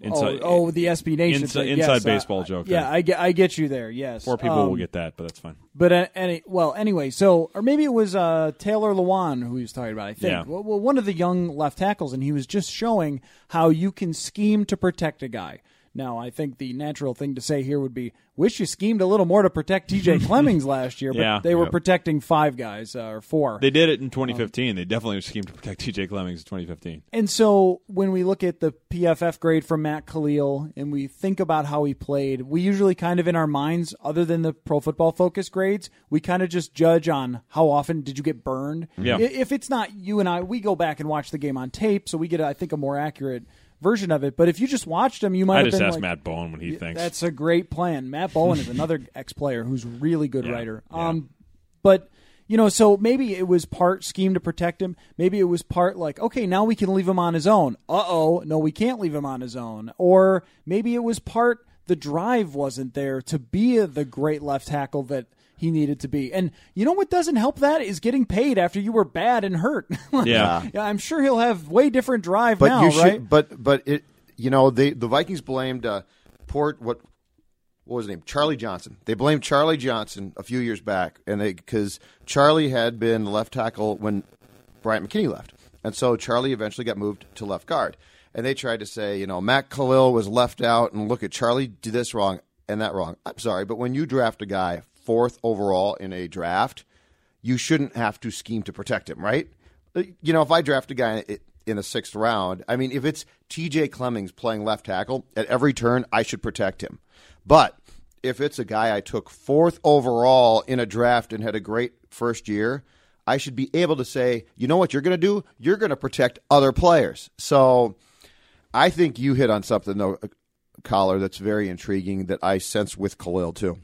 Inside, oh, oh, the SB Nation inside- Yes, uh, baseball joke Yeah. I get, I get you there. Yes, four people Um, will get that, but that's fine. But uh, any well, anyway, so or maybe it was uh, Taylor Lewan who he was talking about. I think. Yeah. Well, well, one of the young left tackles, and he was just showing how you can scheme to protect a guy. Now, I think the natural thing to say here would be, wish you schemed a little more to protect T.J. Clemmings (laughs) last year, but Yeah. they were Yep. protecting five guys uh, or four. They did it in 2015. they definitely schemed to protect T.J. Clemmings in 2015. And so when we look at the PFF grade from Matt Kalil and we think about how he played, we usually kind of in our minds, other than the pro football focus grades, we kind of just judge on how often did you get burned. Yeah. If it's not you and I, we go back and watch the game on tape, so we get, I think, a more accurate version of it. But if you just watched him, you might I have just been asked like, Matt Bowen what he thinks. that's a great plan. Matt Bowen is another (laughs) ex player who's really good Yeah, writer. yeah. Um, but you know, so maybe it was part scheme to protect him. Maybe it was part like, okay, now we can leave him on his own. Uh oh, no, we can't leave him on his own. Or maybe it was part the drive wasn't there to be the great left tackle that he needed to be. And you know what doesn't help that is getting paid after you were bad and hurt. (laughs) Yeah. yeah, I'm sure he'll have way different drive But now, you should, right? but but it, you know, they the Vikings blamed uh, Port what what was his name? Charlie Johnson. They blamed Charlie Johnson a few years back, and they because Charlie had been left tackle when Bryant McKinnie left, and so Charlie eventually got moved to left guard. And they tried to say, you know, Matt Kalil was left out, and look at Charlie did this wrong and that wrong. I'm sorry, but when you draft a guy fourth overall in a draft, you shouldn't have to scheme to protect him, right? Uh, You know, if I draft a guy in the sixth round, I mean, if it's T.J. Clemmings playing left tackle at every turn, I should protect him. But if it's a guy I took fourth overall in a draft and had a great first year, I should be able to say, you know what you're going to do? You're going to protect other players. So I think you hit on something, though, uh, Coller, that's very intriguing that I sense with Kalil, too.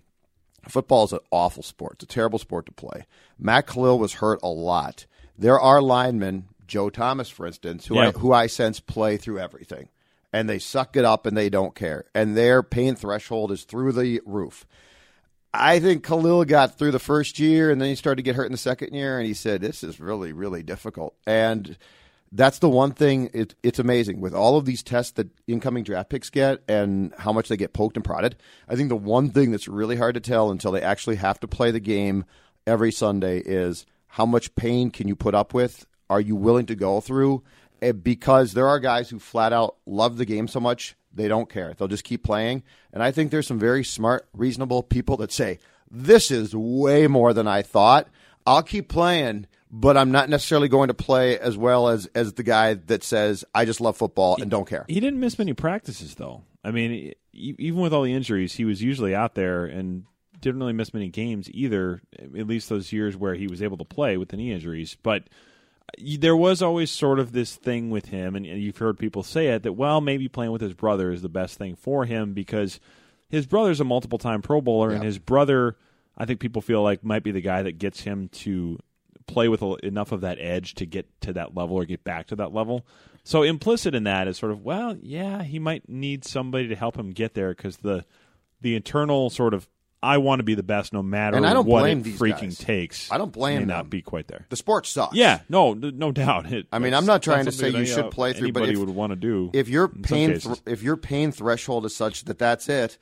Football is an awful sport. It's a terrible sport to play. Matt Kalil was hurt a lot. There are linemen, Joe Thomas, for instance, who I who I sense play through everything, and they suck it up and they don't care, and their pain threshold is through the roof. I think Kalil got through the first year, and then he started to get hurt in the second year, and he said, "This is really, really difficult." And that's the one thing. It, it's amazing with all of these tests that incoming draft picks get, and how much they get poked and prodded. I think the one thing that's really hard to tell until they actually have to play the game every Sunday is how much pain can you put up with? Are you willing to go through? Eh, Because there are guys who flat out love the game so much they don't care. They'll just keep playing. And I think there's some very smart, reasonable people that say, this is way more than I thought. I'll keep playing, but I'm not necessarily going to play as well as, as the guy that says, I just love football and don't care. He didn't miss many practices, though. I mean, even with all the injuries, he was usually out there and didn't really miss many games either. At least those years where he was able to play with the knee injuries. But uh, there was always sort of this thing with him, and, you've heard people say it that well, maybe playing with his brother is the best thing for him because his brother's a multiple-time Pro Bowler, and his brother, I think people feel like might be the guy that gets him to play with enough of that edge to get to that level or get back to that level. So implicit in that is sort of well, yeah, he might need somebody to help him get there because the the internal sort of I want to be the best no matter And I don't what blame it these freaking guys. takes. I don't blame may them. not be quite there. The sport sucks. Yeah, no, no doubt. It, I mean, I'm not trying to say you should uh, play through, but Anybody if- would want to do if your pain thr if your pain threshold is such that that's it,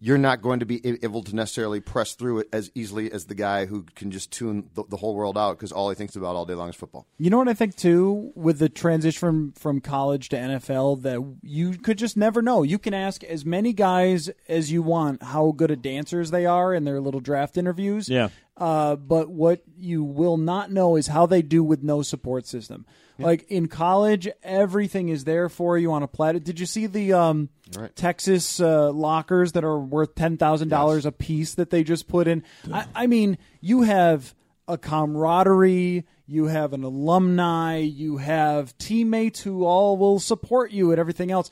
you're not going to be able to necessarily press through it as easily as the guy who can just tune the, the whole world out because all he thinks about all day long is football. You know what I think too with the transition from from college to NFL that you could just never know. You can ask as many guys as you want how good of dancers they are in their little draft interviews. Yeah. Uh, but what you will not know is how they do with no support system. Like in college, everything is there for you on a platter. Did you see the um, Texas uh, lockers that are worth ten thousand dollars a piece that they just put in? I, I mean, you have a camaraderie. You have an alumni. You have teammates who all will support you and everything else.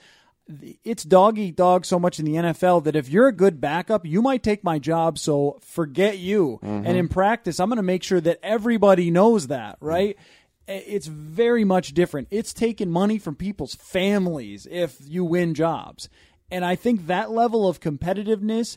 it's dog eat dog so much in the NFL that if you're a good backup, you might take my job. So forget you. Mm-hmm. And in practice, I'm going to make sure that everybody knows that, right? It's very much different. It's taking money from people's families if you win jobs. And I think that level of competitiveness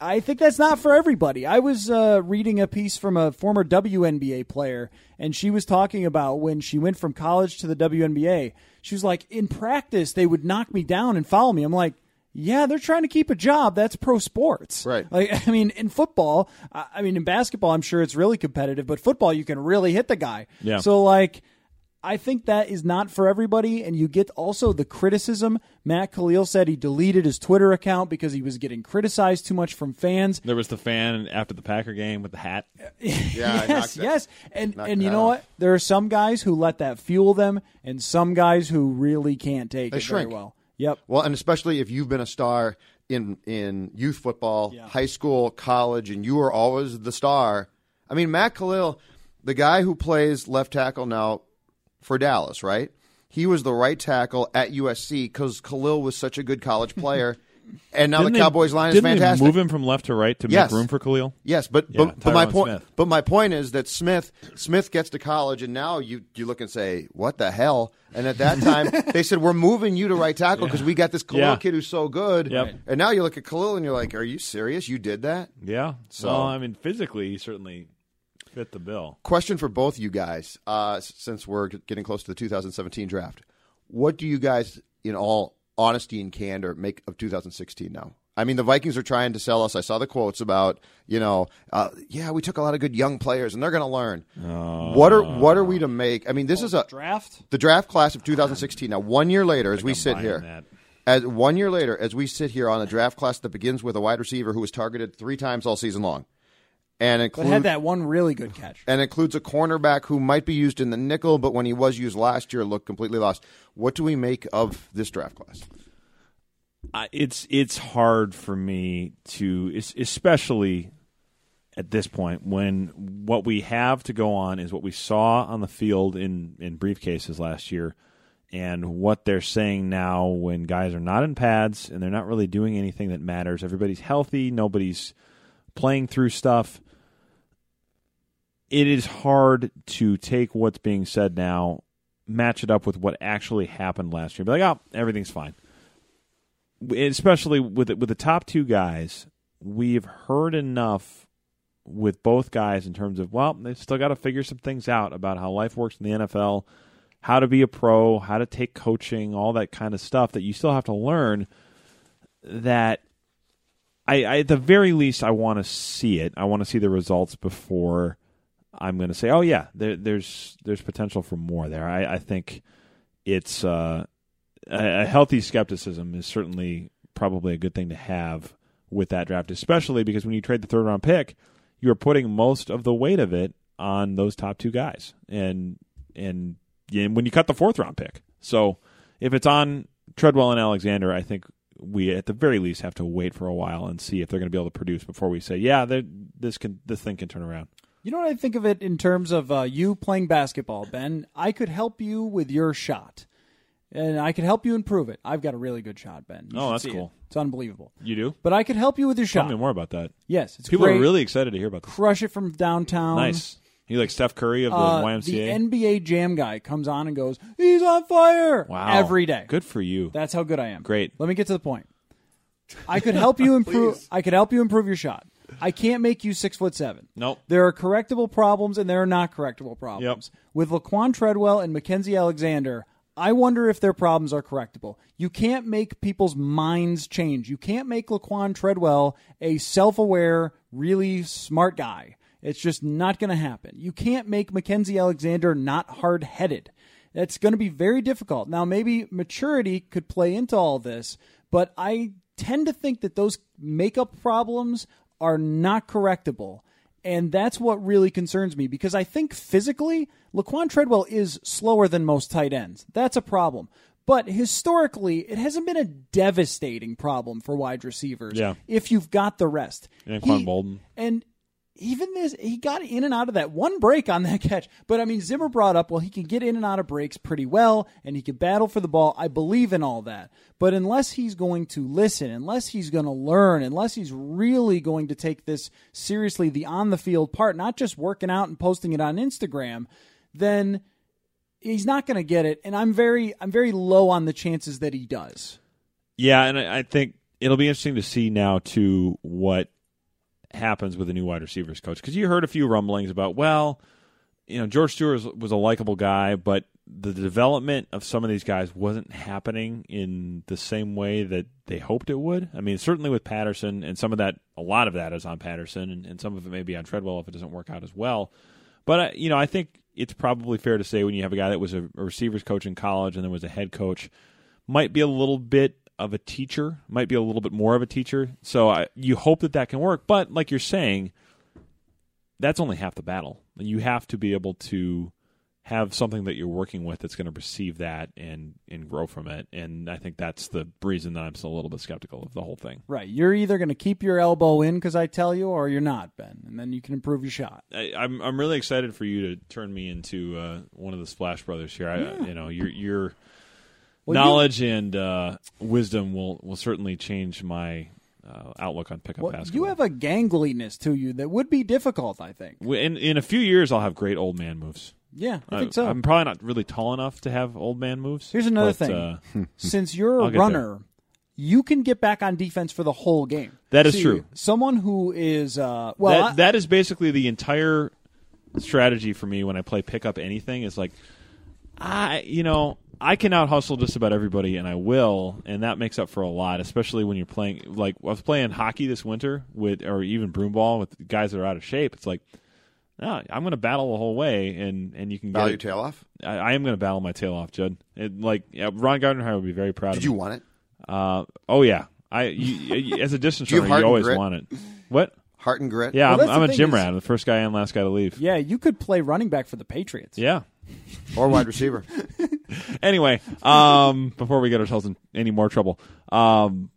I think that's not for everybody. I was uh, reading a piece from a former WNBA player, and she was talking about when she went from college to the WNBA. She was like, in practice, they would knock me down and follow me. I'm like, yeah, they're trying to keep a job. That's pro sports. Right. Like, (laughs) I mean, in football, I mean, in basketball, I'm sure it's really competitive, but football, you can really hit the guy. Yeah. So, like, I think that is not for everybody, and you get also the criticism. Matt Kalil said he deleted his Twitter account because he was getting criticized too much from fans. There was the fan after the Packer game with the hat. (laughs) Yeah, (laughs) yes, yes, and knocked and you know off. what? There are some guys who let that fuel them, and some guys who really can't take They it shrink. very well. Yep. Well, and especially if you've been a star in in youth football, Yeah. high school, college, and you were always the star. I mean, Matt Kalil, the guy who plays left tackle now for Dallas, right? He was the right tackle at USC because Kalil was such a good college (laughs) player, and now Didn't the they- Cowboys line is didn't they fantastic. move him from left to right to Yes. make room for Kalil? Yes, but Yeah, but, but my point but my point is that Smith Smith gets to college and now you you look and say what the hell and at that time (laughs) they said we're moving you to right tackle because we got this Kalil Yeah. kid who's so good Yep. and now you look at Kalil and you're like are you serious you did that Yeah. So- well, I mean, physically, he certainly fit the bill. question for both you guys uh, since we're getting close to the 2017 draft what do you guys in all honesty and candor make of 2016 now I mean, the Vikings are trying to sell us. I saw the quotes about, you know, uh, yeah, we took a lot of good young players, and they're going to learn. what are what are we to make? I mean, this is a Draft. the draft class of 2016. Now, one year later, as we I'm sit here, that. as one year later, as we sit here on a draft class that begins with a wide receiver who was targeted three times all season long, and But include, had that one really good catch. and includes a cornerback who might be used in the nickel, but when he was used last year, looked completely lost. What do we make of this draft class? I, it's it's hard for me to, especially at this point when what we have to go on is what we saw on the field in in briefcases last year, and what they're saying now when guys are not in pads and they're not really doing anything that matters. Everybody's healthy. Nobody's playing through stuff. It is hard to take what's being said now, match it up with what actually happened last year. Be like, oh, everything's fine especially with with the top two guys, we've heard enough with both guys in terms of well, they've still got to figure some things out about how life works in the NFL, how to be a pro, how to take coaching, all that kind of stuff that you still have to learn. That I, I at the very least, I want to see it. I want to see the results before I'm going to say, oh yeah, there, there's there's potential for more there. I, I think it's. Uh, a, a healthy skepticism is certainly probably a good thing to have with that draft, especially because when you trade the third round pick, you're putting most of the weight of it on those top two guys, and and, and when you cut the fourth round pick, so if it's on Treadwell and Alexander, I think we at the very least have to wait for a while and see if they're going to be able to produce before we say, yeah, this can this thing can turn around. You know what I think of it in terms of uh, you playing basketball, Ben? I could help you with your shot, and I could help you improve it. I've got a really good shot, Ben. You Oh, should that's see it. cool. It's unbelievable. You do? But I could help you with your shot. Tell me more about that. Yes, it's People great. are really excited to hear about this. crush it from downtown. Nice. You like Steph Curry of the Uh, YMCA? the NBA Jam guy comes on and goes, "He's on fire!" Wow. every day. Good for you. That's how good I am. Great. Let me get to the point. I could help you (laughs) improve. I could help you improve your shot. I can't make you six foot seven. Nope. There are correctable problems and there are not correctable problems. With Laquan Treadwell and Mackensie Alexander, I wonder if their problems are correctable. You can't make people's minds change. You can't make Laquan Treadwell a self aware, really smart guy. It's just not going to happen. You can't make Mackensie Alexander not hard headed. That's going to be very difficult. Now, maybe maturity could play into all this, but I tend to think that those makeup problems are not correctable. And that's what really concerns me because I think physically, Laquan Treadwell is slower than most tight ends. That's a problem. But historically, it hasn't been a devastating problem for wide receivers Yeah. if you've got the rest. Anquan He- Boldin. And even this, he got in and out of that one break on that (laughs) catch. But I mean, Zimmer brought up, well, he can get in and out of breaks pretty well, and he can battle for the ball. I believe in all that. But unless he's going to listen, unless he's going to learn, unless he's really going to take this seriously, the on the field part, not just working out and posting it on Instagram, then he's not going to get it. And I'm very, I'm very low on the chances that he does. Yeah, and I, I think it'll be interesting to see now too what happens with the new wide receivers coach because you heard a few rumblings about well, you know George Stewart was, a likable guy, but the development of some of these guys wasn't happening in the same way that they hoped it would. I mean, certainly with Patterson, and some of that, a lot of that is on Patterson, and, and some of it may be on Treadwell if it doesn't work out as well. But uh, you know, I think it's probably fair to say when you have a guy that was a, a receivers coach in college and then was a head coach, might be a little bit of a teacher, might be a little bit more of a teacher. So I, you hope that that can work. But like you're saying, that's only half the battle. You have to be able to have something that you're working with that's going to receive that and and grow from it. And I think that's the reason that I'm still a little bit skeptical of the whole thing. Right. You're either going to keep your elbow in because I tell you, or you're not, Ben, and then you can improve your shot. I, I'm I'm really excited for you to turn me into uh, one of the Splash Brothers here. I, you know, your your Well, you- knowledge and uh, wisdom will will certainly change my uh, outlook on pickup Well, basketball. you have a gangliness to you that would be difficult, I think. In in a few years, I'll have great old man moves. Yeah, I Uh, think so. I'm probably not really tall enough to have old man moves. Here's another but, thing. uh, (laughs) Since you're a get runner, you can get back on defense for the whole game. That is See, true. Someone who is uh, well, I- that that is basically the entire strategy for me when I play pickup anything is like I you know I can out hustle just about everybody and I will and that makes up for a lot especially when you're playing like I was playing hockey this winter with or even broom ball with guys that are out of shape it's like no, I'm going to battle the whole way, and, and you can Battle get your tail off. I, I am going to battle my tail off, Judd. It, like yeah, Ron Gardner would be very proud Did of you me. want it? Uh, oh yeah, I you, as a distance (laughs) Do you runner, you always grit? want it. What? Heart and grit. Yeah, Well, I'm, I'm a gym is- rat. I'm the first guy and last guy to leave. yeah, you could play running back for the Patriots. Yeah. Or wide receiver. (laughs) Anyway, um, before we get ourselves in any more trouble, um,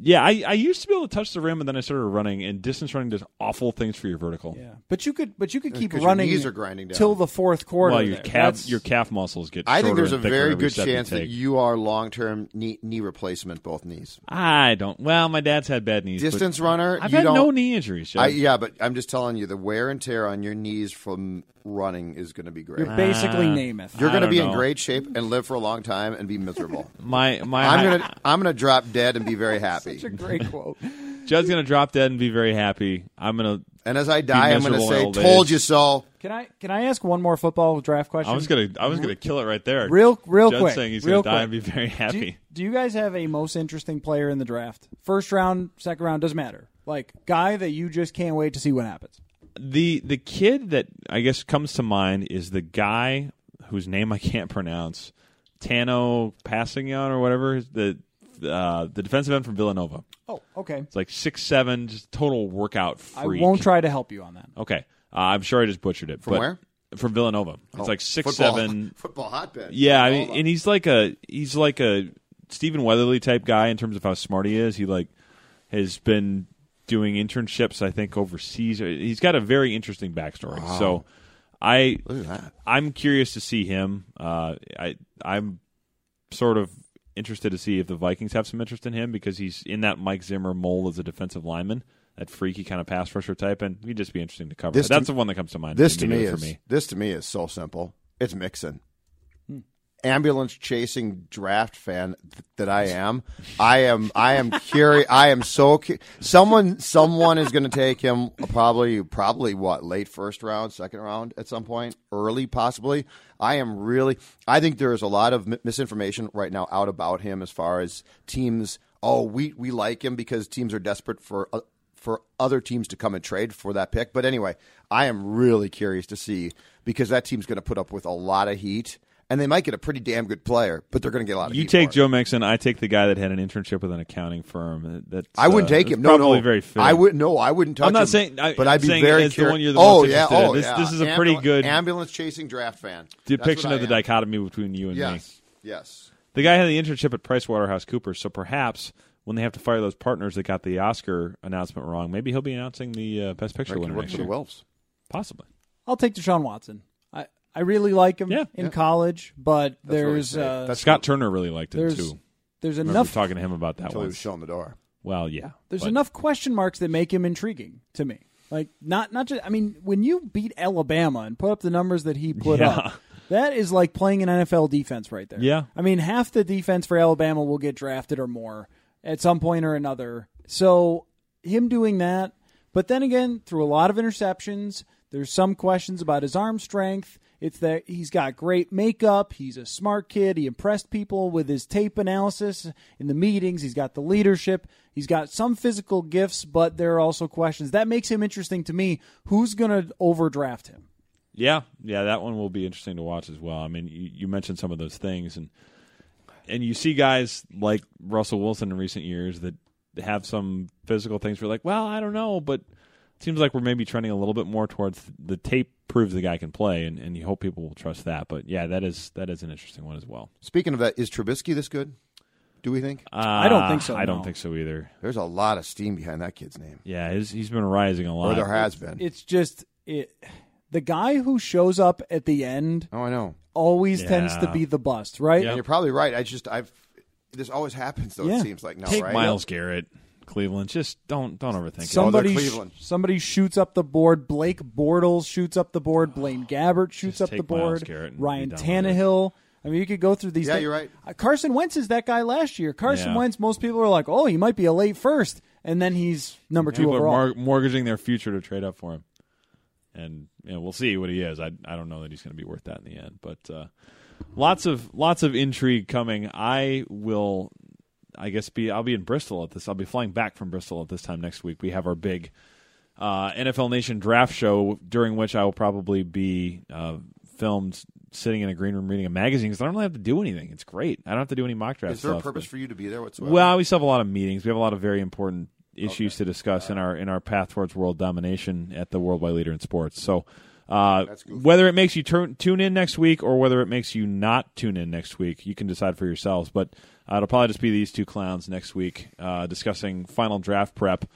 yeah, I, I used to be able to touch the rim, and then I started running. And distance running does awful things for your vertical. Yeah, but you could, but you could keep 'cause your running knees are grinding down. till the fourth quarter. Well, your there. calf That's- your calf muscles get. I think shorter there's a and thicker very every good step you chance that take. you are long term knee, knee replacement, both knees. I don't. Well, my dad's had bad knees. but Distance runner, I've you had don't, no knee injuries. Judd. I, yeah, but I'm just telling you, the wear and tear on your knees from running is going to be great. you're basically Ah. Namath. You're going to don't be in great shape and live for a long time and be miserable. (laughs) my my I'm gonna I'm gonna drop dead and be very happy. Such a great quote. (laughs) Judd's gonna drop dead and be very happy. I'm gonna. And as I die, I'm gonna say, "Told age. you so." Can I can I ask one more football draft question? I was gonna. I was gonna kill it right there. real real Judd's quick. saying he's real gonna die and be very Do happy. you, do you guys have a most interesting player in the draft? First round, second round, doesn't matter. Like guy that you just can't wait to see what happens. The the kid that I guess comes to mind is the guy whose name I can't pronounce, Tano Passignon or whatever. The uh, the defensive end from Villanova. Oh, okay. It's like six seven, just total workout I freak. won't try to help you on that. Okay, uh, I'm sure I just butchered it. From but- where? From Villanova. It's Oh, like six football, seven. (laughs) football hotbed. Yeah, I mean, and he's like a he's like a Stephen Weatherly type guy in terms of how smart he is. He like has been doing internships, I think, overseas. He's got a very interesting backstory. So, I Look at that. I'm curious to see him. Uh, I I'm sort of interested to see if the Vikings have some interest in him because he's in that Mike Zimmer mold as a defensive lineman, that freaky kind of pass rusher type, and he'd just be interesting to cover. This to- That's the one that comes to mind. This to me is me. this to me is so simple. It's Mixon. Ambulance chasing draft fan th- that I am. I am. I am curious. I am so. Cu- someone. Someone is going to take him. Probably. Probably what? Late first round, second round at some point, early possibly. I am really. I think there is a lot of mi- misinformation right now out about him as far as teams. Oh, we we like him because teams are desperate for. Uh, for other teams to come and trade for that pick. But anyway, I am really curious to see because that team's going to put up with a lot of heat, and they might get a pretty damn good player, but they're going to get a lot of You heat. take. Joe Mixon. I take the guy that had an internship with an accounting firm. That I wouldn't uh, take him. No, probably no, very fitting. I would no. I wouldn't touch I'm not him. saying- I- but I'm I'd be very as the one you're the oh most yeah, interested in. oh This- yeah. this is a pretty good- ambulance chasing draft fan depiction of the dichotomy between you and me. Yes, yes. The guy had the internship at Pricewaterhouse Coopers, so perhaps when they have to fire those partners that got the Oscar announcement wrong, maybe he'll be announcing the uh, Best Picture Right, winner work next for the year. Wilfs. Possibly. I'll take Deshaun Watson. I, I really like him Yeah. in Yeah. college, but That's really there's safe. uh, That's Scott Turner really liked him there's too. there's Remember enough talking to him about that until he one. was shown the door. Well, yeah. There's but- enough question marks that make him intriguing to me. Like not not just I mean when you beat Alabama and put up the numbers that he put Yeah. up, that is like playing an NFL defense right there. Yeah. I mean half the defense for Alabama will get drafted or more at some point or another. So him doing that, but then again through a lot of interceptions, there's some questions about his arm strength. It's that he's got great makeup. He's a smart kid. He impressed people with his tape analysis in the meetings. He's got the leadership. He's got some physical gifts, but there are also questions. That makes him interesting to me. Who's going to overdraft him? Yeah, yeah, that one will be interesting to watch as well. I mean, you, you mentioned some of those things, and and you see guys like Russell Wilson in recent years that have some physical things. We're like, well, I don't know, but seems like we're maybe trending a little bit more towards the tape proves the guy can play, and, and you hope people will trust that. But yeah, that is that is an interesting one as well. Speaking of that, is Trubisky this good? Do we think? Uh, I don't think so, I don't no. think so either. There's a lot of steam behind that kid's name. Yeah, he's, he's been rising a lot. Or there has been. It's just it. The guy who shows up at the end oh, I know. always tends to be the bust, right? Yep. And you're probably right. I just I've this always happens though. Yeah. It seems like now, Take right? Myles Garrett, Cleveland. Just don't don't overthink it. Somebody, Cleveland. somebody shoots up the board. Blake Bortles shoots up the board. Blaine Gabbert shoots Just up the take Myles board. Garrett and Ryan be done with it. Tannehill. I mean, you could go through these. Yeah, things. you're right. Uh, Carson Wentz is that guy last year. Carson Yeah. Wentz. Most people are like, "Oh, he might be a late first, and then he's number two People are overall. mortgaging their future to trade up for him, and you know, we'll see what he is. I I don't know that he's going to be worth that in the end, but uh, lots of lots of intrigue coming. I will, I guess, be I'll be in Bristol at this. I'll be flying back from Bristol at this time next week. We have our big uh, NFL Nation draft show during which I will probably be uh, filmed sitting in a green room reading a magazine because I don't really have to do anything. It's great. I don't have to do any mock draft Is there a stuff, purpose but- for you to be there whatsoever? well, we still have a lot of meetings. We have a lot of very important issues to discuss in our in our path towards world domination at the worldwide leader in sports. So, uh, whether it makes you turn, tune in next week or whether it makes you not tune in next week, you can decide for yourselves. But uh, it'll probably just be these two clowns next week uh, discussing final draft prep.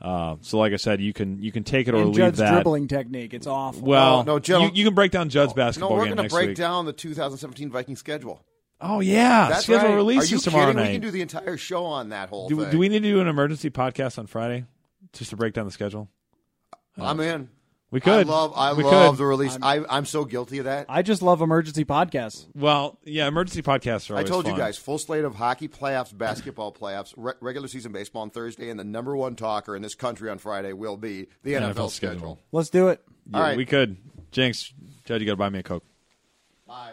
Uh, so, like I said, you can you can take it or and leave Judd's that. dribbling technique. It's awful. Well, No, no, Jill- you, you can break down Judd's no, basketball No, we're gonna break week. down the 2017 Viking schedule. Oh yeah, That's schedule right. releases Are you tomorrow kidding? night. We can do the entire show on that whole do, thing. do we need to do an emergency podcast on Friday just to break down the schedule? I'm in. We could. I love. I We love could. the release. I, I'm so guilty of that. I just love emergency podcasts. Well, yeah, emergency podcasts are. I Always told you guys, full slate of hockey playoffs, basketball playoffs, re- regular season baseball on Thursday, and the number one talker in this country on Friday will be the NFL, NFL schedule. schedule. Let's do it. Yeah, All right. we could. Jinx, Judd, you got to buy me a coke. Bye.